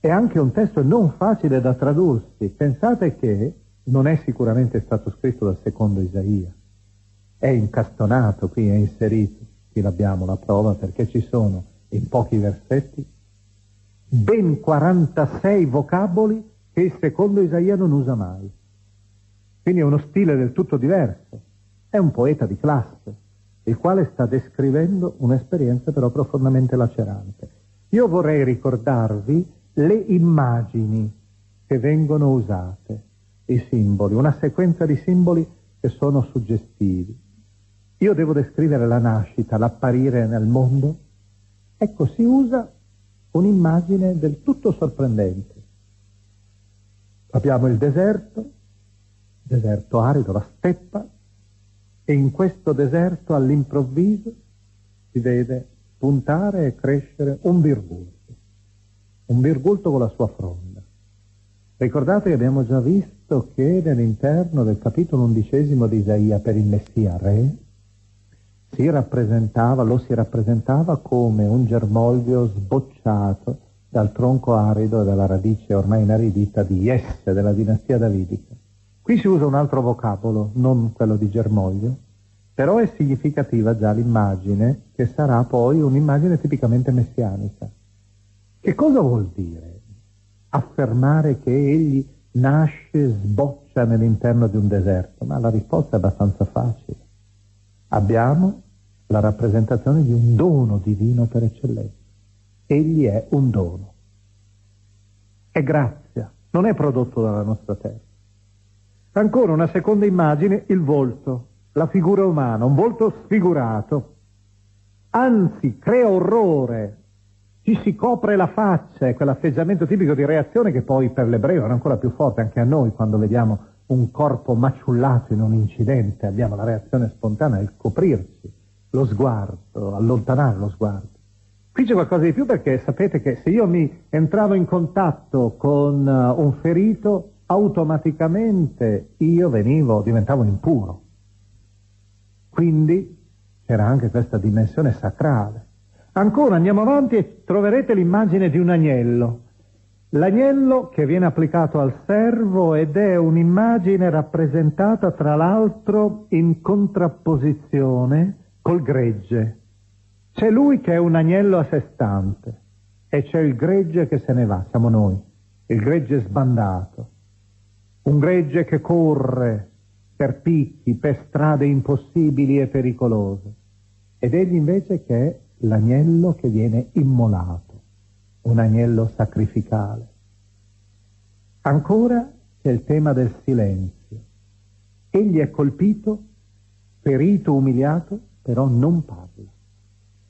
Speaker 4: È anche un testo non facile da tradursi. Pensate che non è sicuramente stato scritto dal secondo Isaia. È incastonato qui, è inserito qui l'abbiamo la prova perché ci sono in pochi versetti ben 46 vocaboli che secondo Isaia non usa mai. Quindi è uno stile del tutto diverso. È un poeta di classe, il quale sta descrivendo un'esperienza però profondamente lacerante. Io vorrei ricordarvi le immagini che vengono usate, i simboli, una sequenza di simboli che sono suggestivi. Io devo descrivere la nascita, l'apparire nel mondo. Ecco, si usa un'immagine del tutto sorprendente. Abbiamo il deserto, deserto arido, la steppa, e in questo deserto all'improvviso si vede puntare e crescere un virgulto, un virgulto con la sua fronda. Ricordate che abbiamo già visto che nell'interno del capitolo undicesimo di Isaia per il Messia Re si rappresentava, lo si rappresentava come un germoglio sbocciato dal tronco arido e dalla radice ormai inaridita di Jesse, della dinastia davidica. Qui si usa un altro vocabolo, non quello di germoglio, però è significativa già l'immagine che sarà poi un'immagine tipicamente messianica. Che cosa vuol dire affermare che egli nasce, sboccia nell'interno di un deserto? Ma la risposta è abbastanza facile. Abbiamo la rappresentazione di un dono divino per eccellenza. Egli è un dono. È grazia, non è prodotto dalla nostra terra. Ancora una seconda immagine, il volto, la figura umana, un volto sfigurato. Anzi, crea orrore, ci si copre la faccia, è quell'atteggiamento tipico di reazione che poi per l'ebreo è ancora più forte anche a noi quando vediamo un corpo maciullato in un incidente, abbiamo la reazione spontanea, il coprirsi, lo sguardo, allontanare lo sguardo. Qui c'è qualcosa di più perché sapete che se io mi entravo in contatto con uh, un ferito automaticamente io venivo, diventavo impuro. Quindi c'era anche questa dimensione sacrale. Ancora andiamo avanti e troverete l'immagine di un agnello. L'agnello che viene applicato al servo ed è un'immagine rappresentata tra l'altro in contrapposizione col gregge. C'è lui che è un agnello a sé stante e c'è il gregge che se ne va, siamo noi, il gregge sbandato. Un gregge che corre per picchi, per strade impossibili e pericolose, ed egli invece che è l'agnello che viene immolato, un agnello sacrificale. Ancora c'è il tema del silenzio. Egli è colpito, ferito, umiliato, però non parla.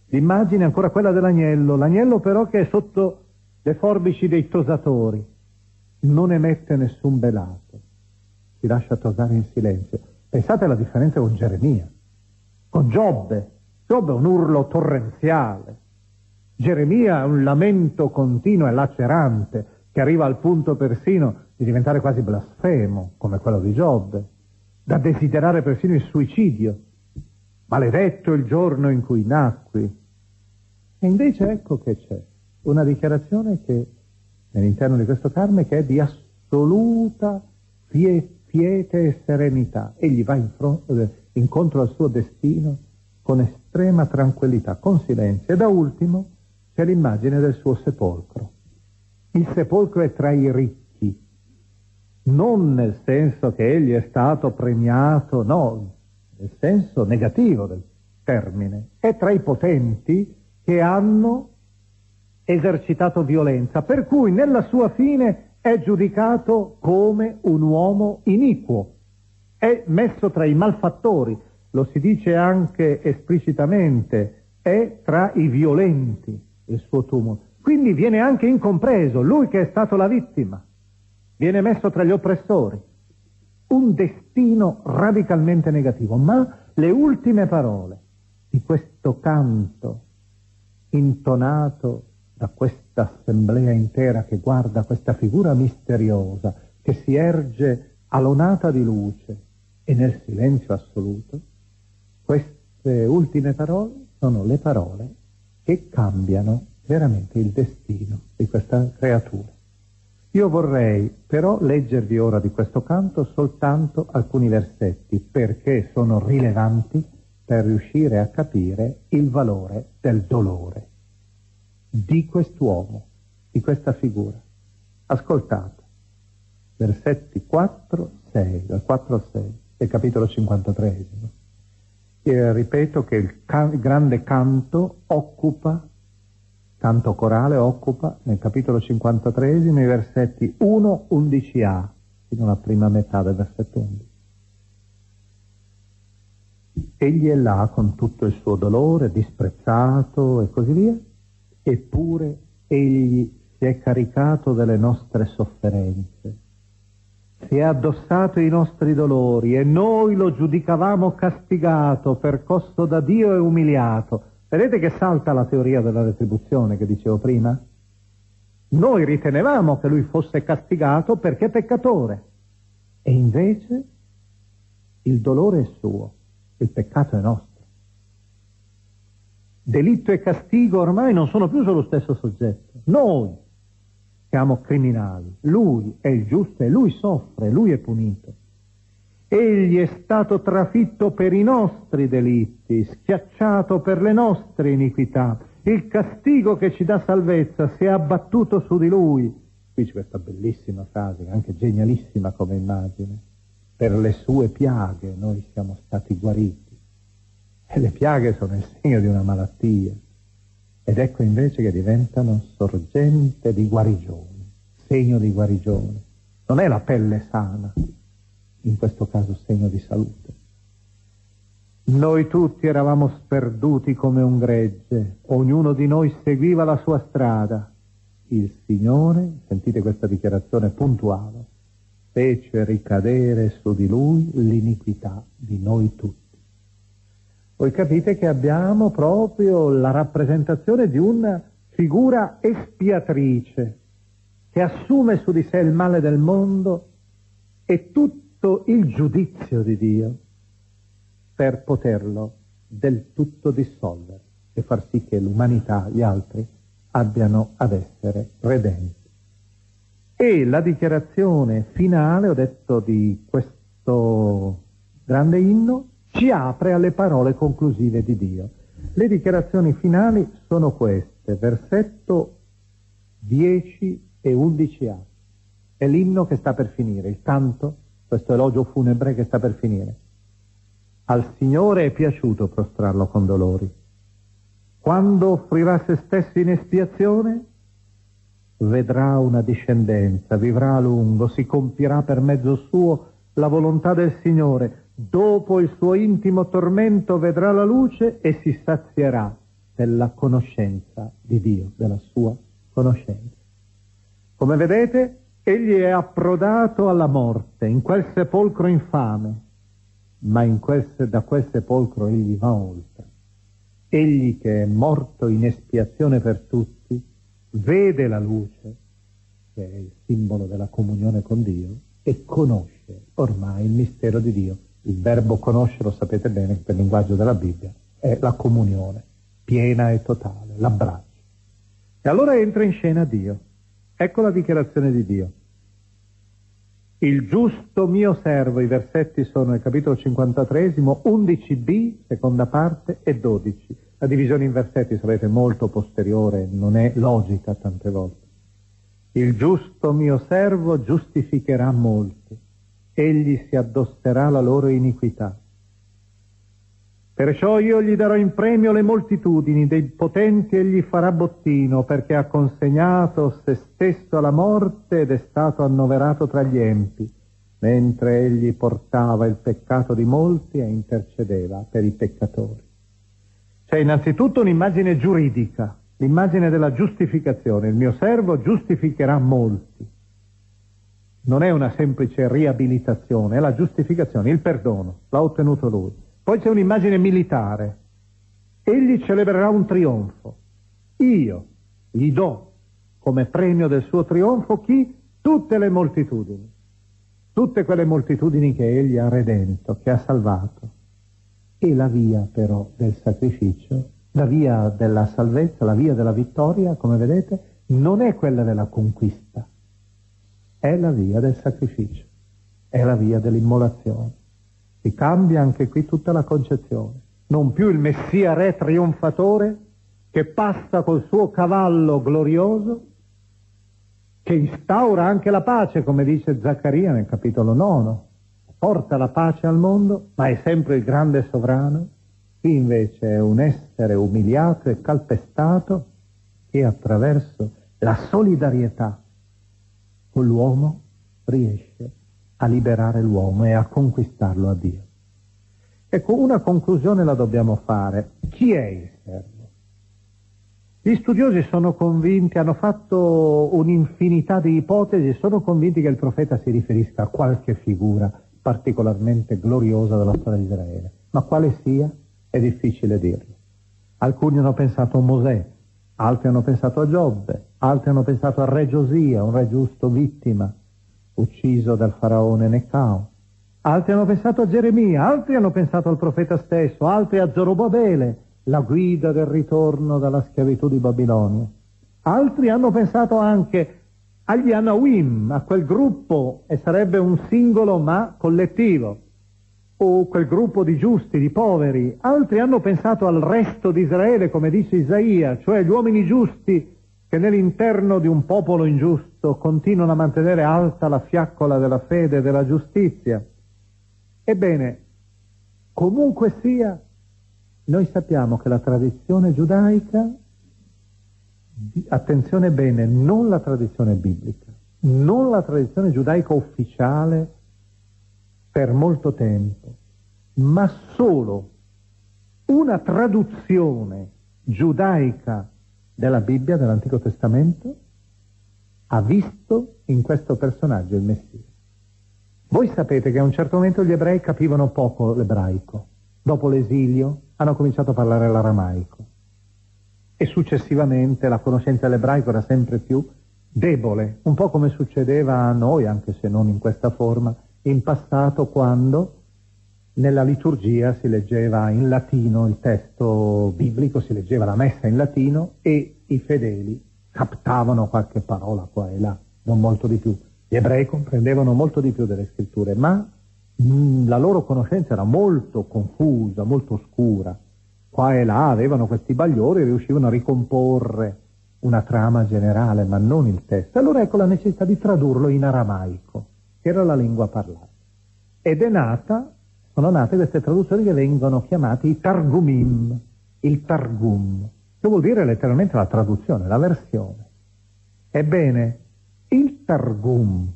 Speaker 4: L'immagine è ancora quella dell'agnello, l'agnello però che è sotto le forbici dei tosatori, non emette nessun belato, si lascia tosare in silenzio. Pensate alla differenza con Geremia, con Giobbe. Giobbe è un urlo torrenziale. Geremia è un lamento continuo e lacerante che arriva al punto persino di diventare quasi blasfemo, come quello di Giobbe, da desiderare persino il suicidio. Maledetto il giorno in cui nacqui. E invece ecco che c'è una dichiarazione che nell'interno di questo Carme che è di assoluta piete e serenità. Egli va in fronte, incontro al suo destino con estrema tranquillità, con silenzio. E da ultimo c'è l'immagine del suo sepolcro. Il sepolcro è tra i ricchi, non nel senso che egli è stato premiato, no, nel senso negativo del termine. È tra i potenti che hanno esercitato violenza, per cui nella sua fine è giudicato come un uomo iniquo, è messo tra i malfattori, lo si dice anche esplicitamente, è tra i violenti il suo tumolo. Quindi viene anche incompreso, lui che è stato la vittima, viene messo tra gli oppressori. Un destino radicalmente negativo, ma le ultime parole di questo canto intonato da questa assemblea intera che guarda questa figura misteriosa che si erge alonata di luce e nel silenzio assoluto, queste ultime parole sono le parole che cambiano veramente il destino di questa creatura. Io vorrei però leggervi ora di questo canto soltanto alcuni versetti perché sono rilevanti per riuscire a capire il valore del dolore di quest'uomo, di questa figura. Ascoltate, versetti 4, 6, dal 4 al 6 del capitolo 53. E ripeto che il, can- grande canto occupa canto corale occupa nel capitolo 53 i versetti 1-11a, fino alla prima metà del versetto 11. Egli è là con tutto il suo dolore, disprezzato e così via, eppure egli si è caricato delle nostre sofferenze, si è addossato i nostri dolori e noi lo giudicavamo castigato, percosso da Dio e umiliato. Vedete che salta la teoria della retribuzione che dicevo prima? Noi ritenevamo che lui fosse castigato perché peccatore e invece il dolore è suo il peccato è nostro. Delitto e castigo ormai non sono più sullo stesso soggetto. Noi siamo criminali, lui è il giusto e lui soffre, lui è punito. Egli è stato trafitto per i nostri delitti, schiacciato per le nostre iniquità. Il castigo che ci dà salvezza si è abbattuto su di lui. Qui c'è questa bellissima frase, anche genialissima come immagine per le sue piaghe noi siamo stati guariti. E le piaghe sono il segno di una malattia. Ed ecco invece che diventano sorgente di guarigione, segno di guarigione. Non è la pelle sana, in questo caso segno di salute. Noi tutti eravamo sperduti come un gregge, ognuno di noi seguiva la sua strada. Il Signore, sentite questa dichiarazione puntuale, fece ricadere su di lui l'iniquità di noi tutti. Voi capite che abbiamo proprio la rappresentazione di una figura espiatrice che assume su di sé il male del mondo e tutto il giudizio di Dio per poterlo del tutto dissolvere e far sì che l'umanità, gli altri, abbiano ad essere redenti. E la dichiarazione finale, ho detto, di questo grande inno, ci apre alle parole conclusive di Dio. Le dichiarazioni finali sono queste, versetto 10 e 11a. È l'inno che sta per finire, il canto, questo elogio funebre che sta per finire. Al Signore è piaciuto prostrarlo con dolori. Quando offrirà se stesso in espiazione, vedrà una discendenza, vivrà a lungo, si compirà per mezzo suo la volontà del Signore, dopo il suo intimo tormento vedrà la luce e si sazierà della conoscenza di Dio, della sua conoscenza. Come vedete, egli è approdato alla morte, in quel sepolcro infame, ma in quel, da quel sepolcro egli va oltre. Egli che è morto in espiazione per tutti, vede la luce, che è il simbolo della comunione con Dio, e conosce ormai il mistero di Dio. Il verbo conoscere, lo sapete bene, per il linguaggio della Bibbia, è la comunione, piena e totale, l'abbraccio. E allora entra in scena Dio. Ecco la dichiarazione di Dio. Il giusto mio servo, i versetti sono nel capitolo 53, 11b, seconda parte, e 12. La divisione in versetti, sapete, molto posteriore, non è logica tante volte. Il giusto mio servo giustificherà molti, egli si addosserà la loro iniquità. Perciò io gli darò in premio le moltitudini, dei potenti egli farà bottino, perché ha consegnato se stesso alla morte ed è stato annoverato tra gli empi, mentre egli portava il peccato di molti e intercedeva per i peccatori. C'è innanzitutto un'immagine giuridica, l'immagine della giustificazione. Il mio servo giustificherà molti. Non è una semplice riabilitazione, è la giustificazione, il perdono, l'ha ottenuto lui. Poi c'è un'immagine militare. Egli celebrerà un trionfo. Io gli do come premio del suo trionfo chi? Tutte le moltitudini. Tutte quelle moltitudini che egli ha redento, che ha salvato e la via però del sacrificio, la via della salvezza, la via della vittoria, come vedete, non è quella della conquista, è la via del sacrificio, è la via dell'immolazione. Si cambia anche qui tutta la concezione. Non più il Messia re trionfatore che passa col suo cavallo glorioso, che instaura anche la pace, come dice Zaccaria nel capitolo 9, porta la pace al mondo, ma è sempre il grande sovrano. Qui invece è un essere umiliato e calpestato che attraverso la solidarietà con l'uomo riesce a liberare l'uomo e a conquistarlo a Dio. Ecco, una conclusione la dobbiamo fare. Chi è il servo? Gli studiosi sono convinti, hanno fatto un'infinità di ipotesi sono convinti che il profeta si riferisca a qualche figura particolarmente gloriosa della storia di Israele. Ma quale sia è difficile dirlo. Alcuni hanno pensato a Mosè, altri hanno pensato a Giobbe, altri hanno pensato al re Giosia, un re giusto vittima, ucciso dal faraone Necao. Altri hanno pensato a Geremia, altri hanno pensato al profeta stesso, altri a Zorobabele, la guida del ritorno dalla schiavitù di Babilonia. Altri hanno pensato anche agli Anawim, a quel gruppo, e sarebbe un singolo ma collettivo, o quel gruppo di giusti, di poveri. Altri hanno pensato al resto di Israele, come dice Isaia, cioè gli uomini giusti che nell'interno di un popolo ingiusto continuano a mantenere alta la fiaccola della fede e della giustizia. Ebbene, comunque sia, noi sappiamo che la tradizione giudaica, attenzione bene, non la tradizione biblica, non la tradizione giudaica ufficiale per molto tempo, ma solo una traduzione giudaica della Bibbia, dell'Antico Testamento, ha visto in questo personaggio il Messia. Voi sapete che a un certo momento gli ebrei capivano poco l'ebraico. Dopo l'esilio hanno cominciato a parlare l'aramaico. E successivamente la conoscenza dell'ebraico era sempre più debole, un po' come succedeva a noi, anche se non in questa forma, in passato quando nella liturgia si leggeva in latino il testo biblico, si leggeva la messa in latino e i fedeli captavano qualche parola qua e là, non molto di più. Gli ebrei comprendevano molto di più delle scritture, ma mm, la loro conoscenza era molto confusa, molto oscura. Qua e là avevano questi bagliori e riuscivano a ricomporre una trama generale, ma non il testo. Allora ecco la necessità di tradurlo in aramaico, che era la lingua parlata. Ed è nata, sono nate queste traduzioni che vengono chiamate i Targumim, il Targum, che vuol dire letteralmente la traduzione, la versione. Ebbene, il Targum,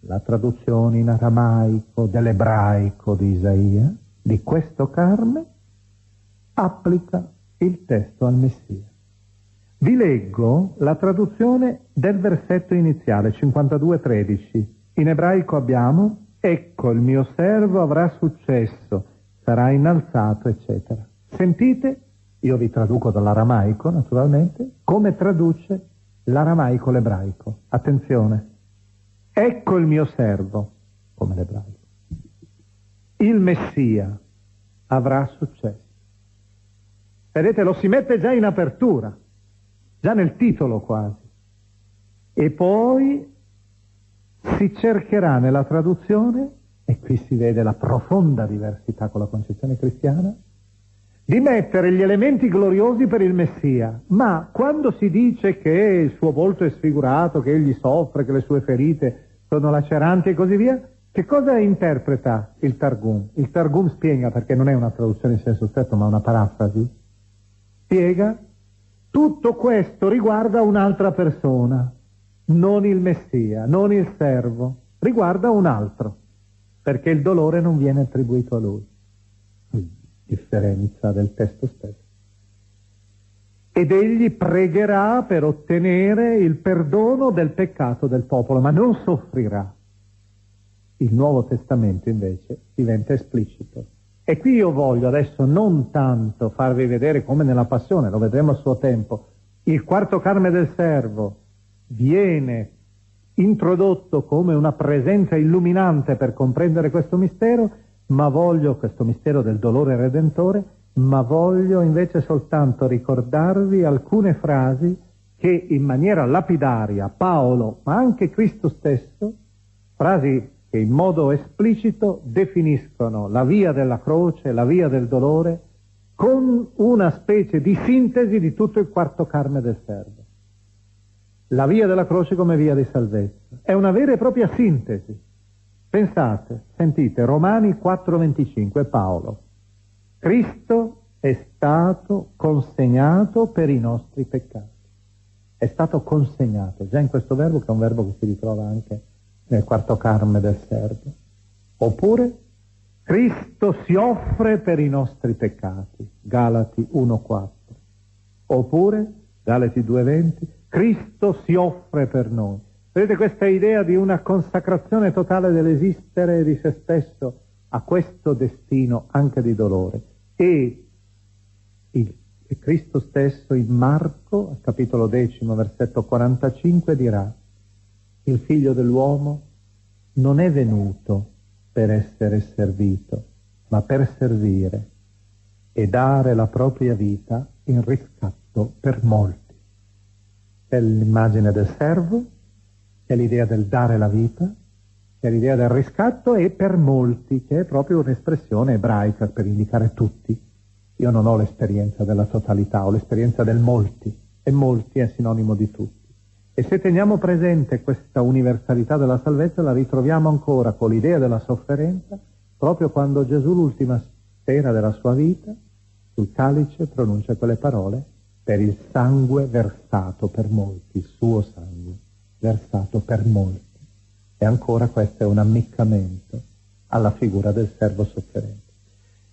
Speaker 4: la traduzione in aramaico dell'ebraico di Isaia, di questo Carme, applica il testo al Messia. Vi leggo la traduzione del versetto iniziale, 52.13. In ebraico abbiamo, ecco il mio servo avrà successo, sarà innalzato, eccetera. Sentite, io vi traduco dall'aramaico naturalmente, come traduce l'aramaico l'ebraico. Attenzione. Ecco il mio servo, come l'ebraico. Il Messia avrà successo. Vedete, lo si mette già in apertura, già nel titolo quasi. E poi si cercherà nella traduzione, e qui si vede la profonda diversità con la concezione cristiana, di mettere gli elementi gloriosi per il Messia, ma quando si dice che il suo volto è sfigurato, che egli soffre, che le sue ferite sono laceranti e così via, che cosa interpreta il Targum? Il Targum spiega, perché non è una traduzione in senso stretto, ma una parafrasi, spiega tutto questo riguarda un'altra persona, non il Messia, non il servo, riguarda un altro, perché il dolore non viene attribuito a lui differenza del testo stesso. Ed egli pregherà per ottenere il perdono del peccato del popolo, ma non soffrirà. Il Nuovo Testamento invece diventa esplicito. E qui io voglio adesso non tanto farvi vedere come nella Passione, lo vedremo a suo tempo, il quarto carme del servo viene introdotto come una presenza illuminante per comprendere questo mistero, ma voglio questo mistero del dolore redentore, ma voglio invece soltanto ricordarvi alcune frasi che in maniera lapidaria Paolo, ma anche Cristo stesso, frasi che in modo esplicito definiscono la via della croce, la via del dolore, con una specie di sintesi di tutto il quarto carne del servo. La via della croce come via di salvezza. È una vera e propria sintesi Pensate, sentite, Romani 4:25, Paolo. Cristo è stato consegnato per i nostri peccati. è stato consegnato, già in questo verbo che è un verbo che si ritrova anche nel quarto carme del servo. Oppure Cristo si offre per i nostri peccati, Galati 1.4. Oppure, Galati 2.20, Cristo si offre per noi. Vedete questa idea di una consacrazione totale dell'esistere di se stesso a questo destino anche di dolore. E, il, e Cristo stesso in Marco, capitolo decimo, versetto 45, dirà, il figlio dell'uomo non è venuto per essere servito, ma per servire e dare la propria vita in riscatto per molti. È l'immagine del servo, è l'idea del dare la vita, è l'idea del riscatto e per molti, che è proprio un'espressione ebraica per indicare tutti. Io non ho l'esperienza della totalità, ho l'esperienza del molti, e molti è sinonimo di tutti. E se teniamo presente questa universalità della salvezza, la ritroviamo ancora con l'idea della sofferenza, proprio quando Gesù, l'ultima sera della sua vita, sul calice pronuncia quelle parole, per il sangue versato per molti, il suo sangue versato per molti. E ancora questo è un ammiccamento alla figura del servo sofferente.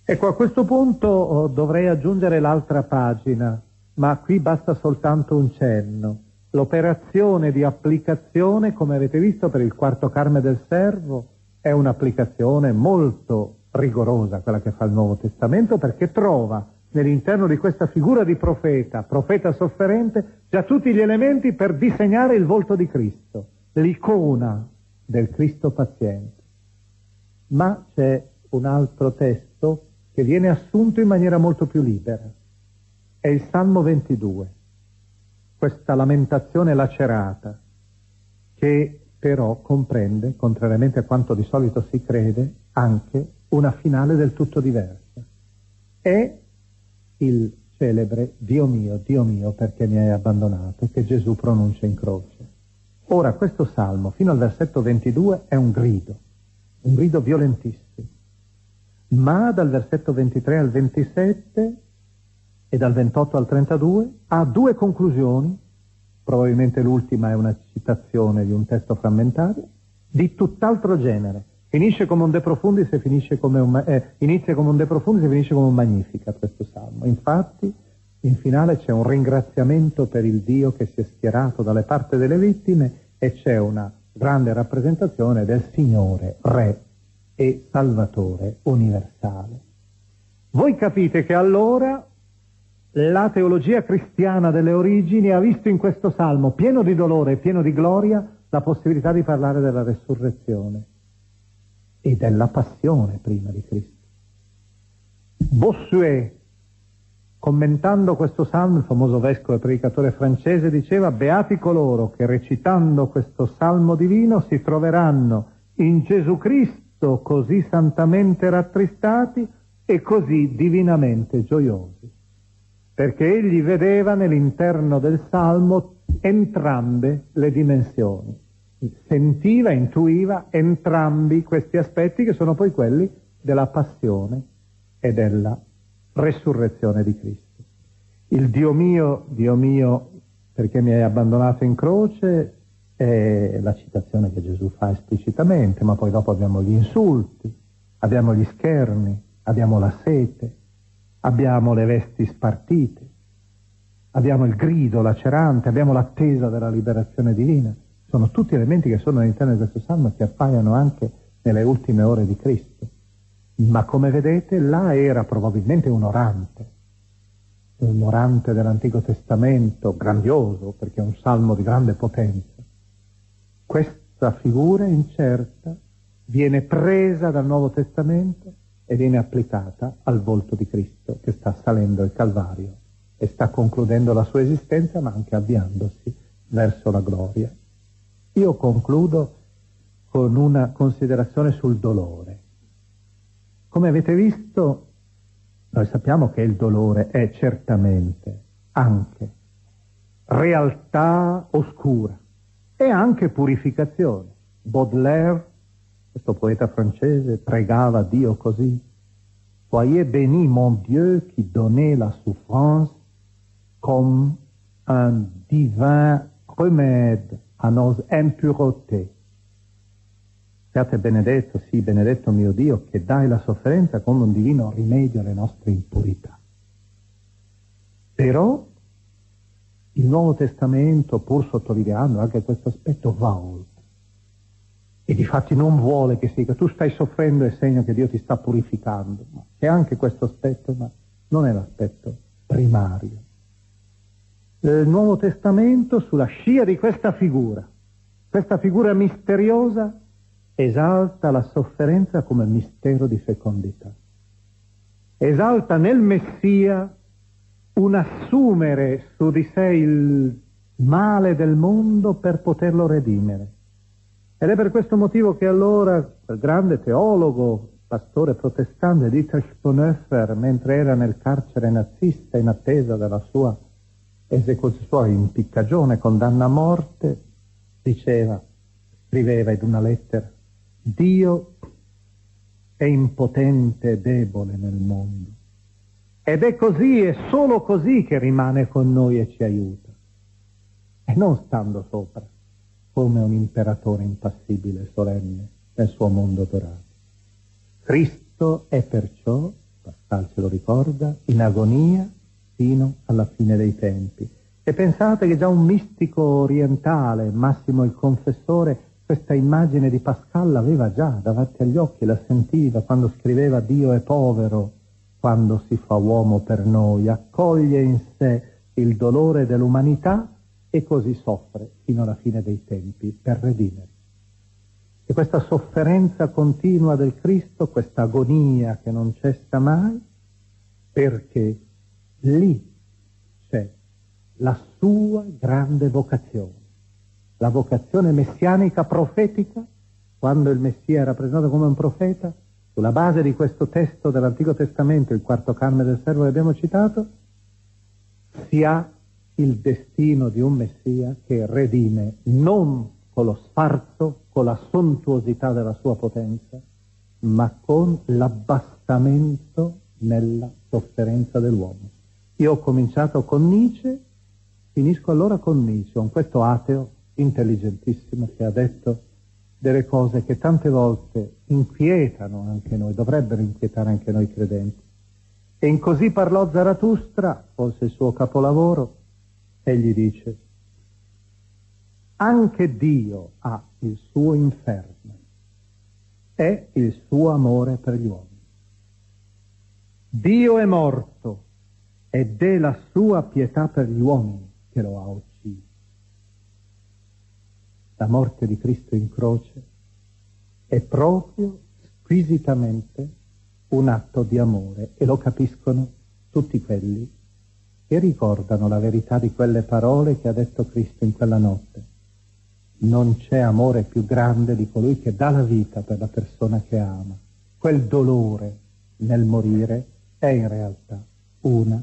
Speaker 4: Ecco, a questo punto oh, dovrei aggiungere l'altra pagina, ma qui basta soltanto un cenno L'operazione di applicazione, come avete visto per il quarto carme del servo, è un'applicazione molto rigorosa, quella che fa il Nuovo Testamento, perché trova nell'interno di questa figura di profeta, profeta sofferente, già tutti gli elementi per disegnare il volto di Cristo, l'icona del Cristo paziente. Ma c'è un altro testo che viene assunto in maniera molto più libera. È il Salmo 22 questa lamentazione lacerata, che però comprende, contrariamente a quanto di solito si crede, anche una finale del tutto diversa. È il celebre Dio mio, Dio mio, perché mi hai abbandonato, che Gesù pronuncia in croce. Ora, questo salmo, fino al versetto 22, è un grido, un grido violentissimo. Ma dal versetto 23 al 27 e dal 28 al 32 ha due conclusioni, probabilmente l'ultima è una citazione di un testo frammentario, di tutt'altro genere. Finisce come un De Profundis e finisce come un, eh, inizia come un De Profundis e finisce come un Magnificat questo salmo. Infatti, in finale c'è un ringraziamento per il Dio che si è schierato dalle parti delle vittime e c'è una grande rappresentazione del Signore, Re e Salvatore universale. Voi capite che allora la teologia cristiana delle origini ha visto in questo salmo, pieno di dolore e pieno di gloria, la possibilità di parlare della resurrezione e della passione prima di Cristo. Bossuet, commentando questo salmo, il famoso vescovo e predicatore francese, diceva Beati coloro che recitando questo salmo divino si troveranno in Gesù Cristo così santamente rattristati e così divinamente gioiosi perché egli vedeva nell'interno del Salmo entrambe le dimensioni, sentiva, intuiva entrambi questi aspetti che sono poi quelli della passione e della resurrezione di Cristo. Il Dio mio, Dio mio, perché mi hai abbandonato in croce, è la citazione che Gesù fa esplicitamente, ma poi dopo abbiamo gli insulti, abbiamo gli scherni, abbiamo la sete, abbiamo le vesti spartite, abbiamo il grido lacerante, abbiamo l'attesa della liberazione divina. Sono tutti elementi che sono all'interno di questo salmo che appaiono anche nelle ultime ore di Cristo. Ma come vedete, là era probabilmente un orante, un orante dell'Antico Testamento, grandioso, perché è un salmo di grande potenza. Questa figura incerta viene presa dal Nuovo Testamento e viene applicata al volto di Cristo che sta salendo il Calvario e sta concludendo la sua esistenza ma anche avviandosi verso la gloria. Io concludo con una considerazione sul dolore. Come avete visto, noi sappiamo che il dolore è certamente anche realtà oscura e anche purificazione. Baudelaire questo poeta francese pregava Dio così. Soyez béni mon Dieu qui donnait la souffrance comme un divin remède à nos impuretés. Siate benedetto, sì, benedetto mio Dio, che dai la sofferenza come un divino rimedio alle nostre impurità. Però il Nuovo Testamento, pur sottolineando anche questo aspetto, va oltre. E difatti non vuole che sia che tu stai soffrendo è segno che Dio ti sta purificando. C'è anche questo aspetto, ma non è l'aspetto primario. Il Nuovo Testamento, sulla scia di questa figura, questa figura misteriosa, esalta la sofferenza come mistero di fecondità. Esalta nel Messia un assumere su di sé il male del mondo per poterlo redimere. Ed è per questo motivo che allora il grande teologo, pastore protestante Dietrich Bonhoeffer, mentre era nel carcere nazista in attesa della sua esecuzione, sua impiccagione, condanna a morte, diceva, scriveva in una lettera, Dio è impotente e debole nel mondo ed è così e solo così che rimane con noi e ci aiuta. E non stando sopra, come un imperatore impassibile e solenne nel suo mondo dorato. Cristo è perciò, Pascal ce lo ricorda, in agonia fino alla fine dei tempi. E pensate che già un mistico orientale, Massimo il Confessore, questa immagine di Pascal l'aveva già davanti agli occhi, la sentiva quando scriveva Dio è povero, quando si fa uomo per noi, accoglie in sé il dolore dell'umanità e così soffre fino alla fine dei tempi per redimere. E questa sofferenza continua del Cristo, questa agonia che non cessa mai, perché lì c'è la sua grande vocazione, la vocazione messianica profetica, quando il Messia era presentato come un profeta, sulla base di questo testo dell'Antico Testamento, il quarto carne del servo che abbiamo citato, si ha il destino di un Messia che redime non con lo sfarzo, con la sontuosità della sua potenza, ma con l'abbassamento nella sofferenza dell'uomo. Io ho cominciato con Nietzsche, finisco allora con Nietzsche, con questo ateo intelligentissimo che ha detto delle cose che tante volte inquietano anche noi, dovrebbero inquietare anche noi credenti. E in così parlò Zarathustra, forse il suo capolavoro, egli dice, anche Dio ha il suo inferno, è il suo amore per gli uomini. Dio è morto ed è la sua pietà per gli uomini che lo ha ucciso la morte di Cristo in croce è proprio squisitamente un atto di amore e lo capiscono tutti quelli che ricordano la verità di quelle parole che ha detto Cristo in quella notte. Non c'è amore più grande di colui che dà la vita per la persona che ama. Quel dolore nel morire è in realtà una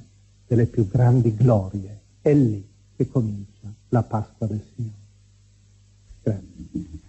Speaker 4: delle più grandi glorie. È lì che comincia la Pasqua del Signore. Grazie.